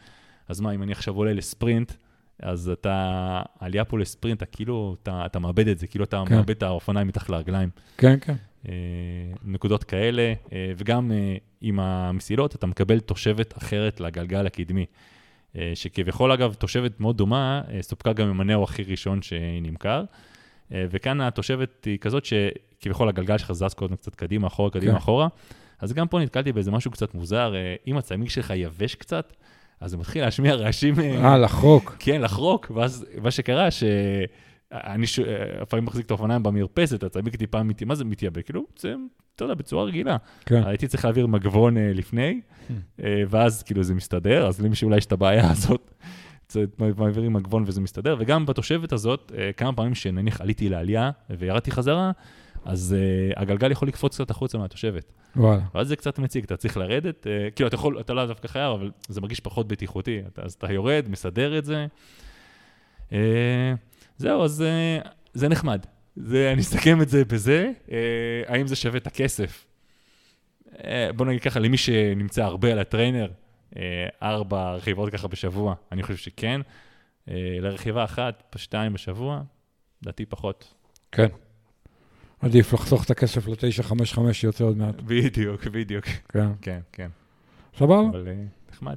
אז מה, אם אני עכשיו עולה לספרינט, אז אתה, העלייה פה לספרינט, אתה כאילו, אתה, אתה מאבד את זה, כאילו אתה כן. מאבד את האופניים מתחת לרגליים. כן, כן. אה, נקודות כאלה, אה, וגם אה, עם המסילות אתה מקבל תושבת אחרת לגלגל הקדמי, אה, שכביכול אגב תושבת מאוד דומה, אה, סופקה גם עם הנאו הכי ראשון שנמכר, אה, וכאן התושבת היא כזאת שכביכול הגלגל שלך זז קודם קצת קדימה, אחורה, קדימה, כן. אחורה, אז גם פה נתקלתי באיזה משהו קצת מוזר, אה, אם הצמיג שלך יבש קצת, אז הוא מתחיל להשמיע רעשים... אה, אה, לחרוק. כן, לחרוק, ואז מה שקרה, שאני ש... לפעמים מחזיק את האופניים במרפסת, הצמיג טיפה, מת... מה זה מתייבא? כאילו, זה, אתה יודע, בצורה רגילה. כן. הייתי צריך להעביר מגבון אה, לפני, אה, ואז כאילו זה מסתדר, אז למי שאולי יש את הבעיה הזאת, מעבירים מגבון וזה מסתדר, וגם בתושבת הזאת, כמה פעמים שנניח עליתי לעלייה וירדתי חזרה, אז uh, הגלגל יכול לקפוץ קצת החוצה מהתושבת. וואלה. ואז זה קצת מציג, אתה צריך לרדת, uh, כאילו, אתה יכול, אתה לא דווקא חייב, אבל זה מרגיש פחות בטיחותי. אתה, אז אתה יורד, מסדר את זה. Uh, זהו, אז uh, זה נחמד. זה, אני אסכם את זה בזה, uh, האם זה שווה את הכסף? Uh, בוא נגיד ככה, למי שנמצא הרבה על הטריינר, uh, ארבע רכיבות ככה בשבוע, אני חושב שכן. Uh, לרכיבה אחת, שתיים בשבוע, לדעתי פחות. כן. עדיף לחסוך את הכסף ל-955 שיוצא עוד מעט. בדיוק, בדיוק. כן. כן, כן. סבבה? אבל אה, נחמד.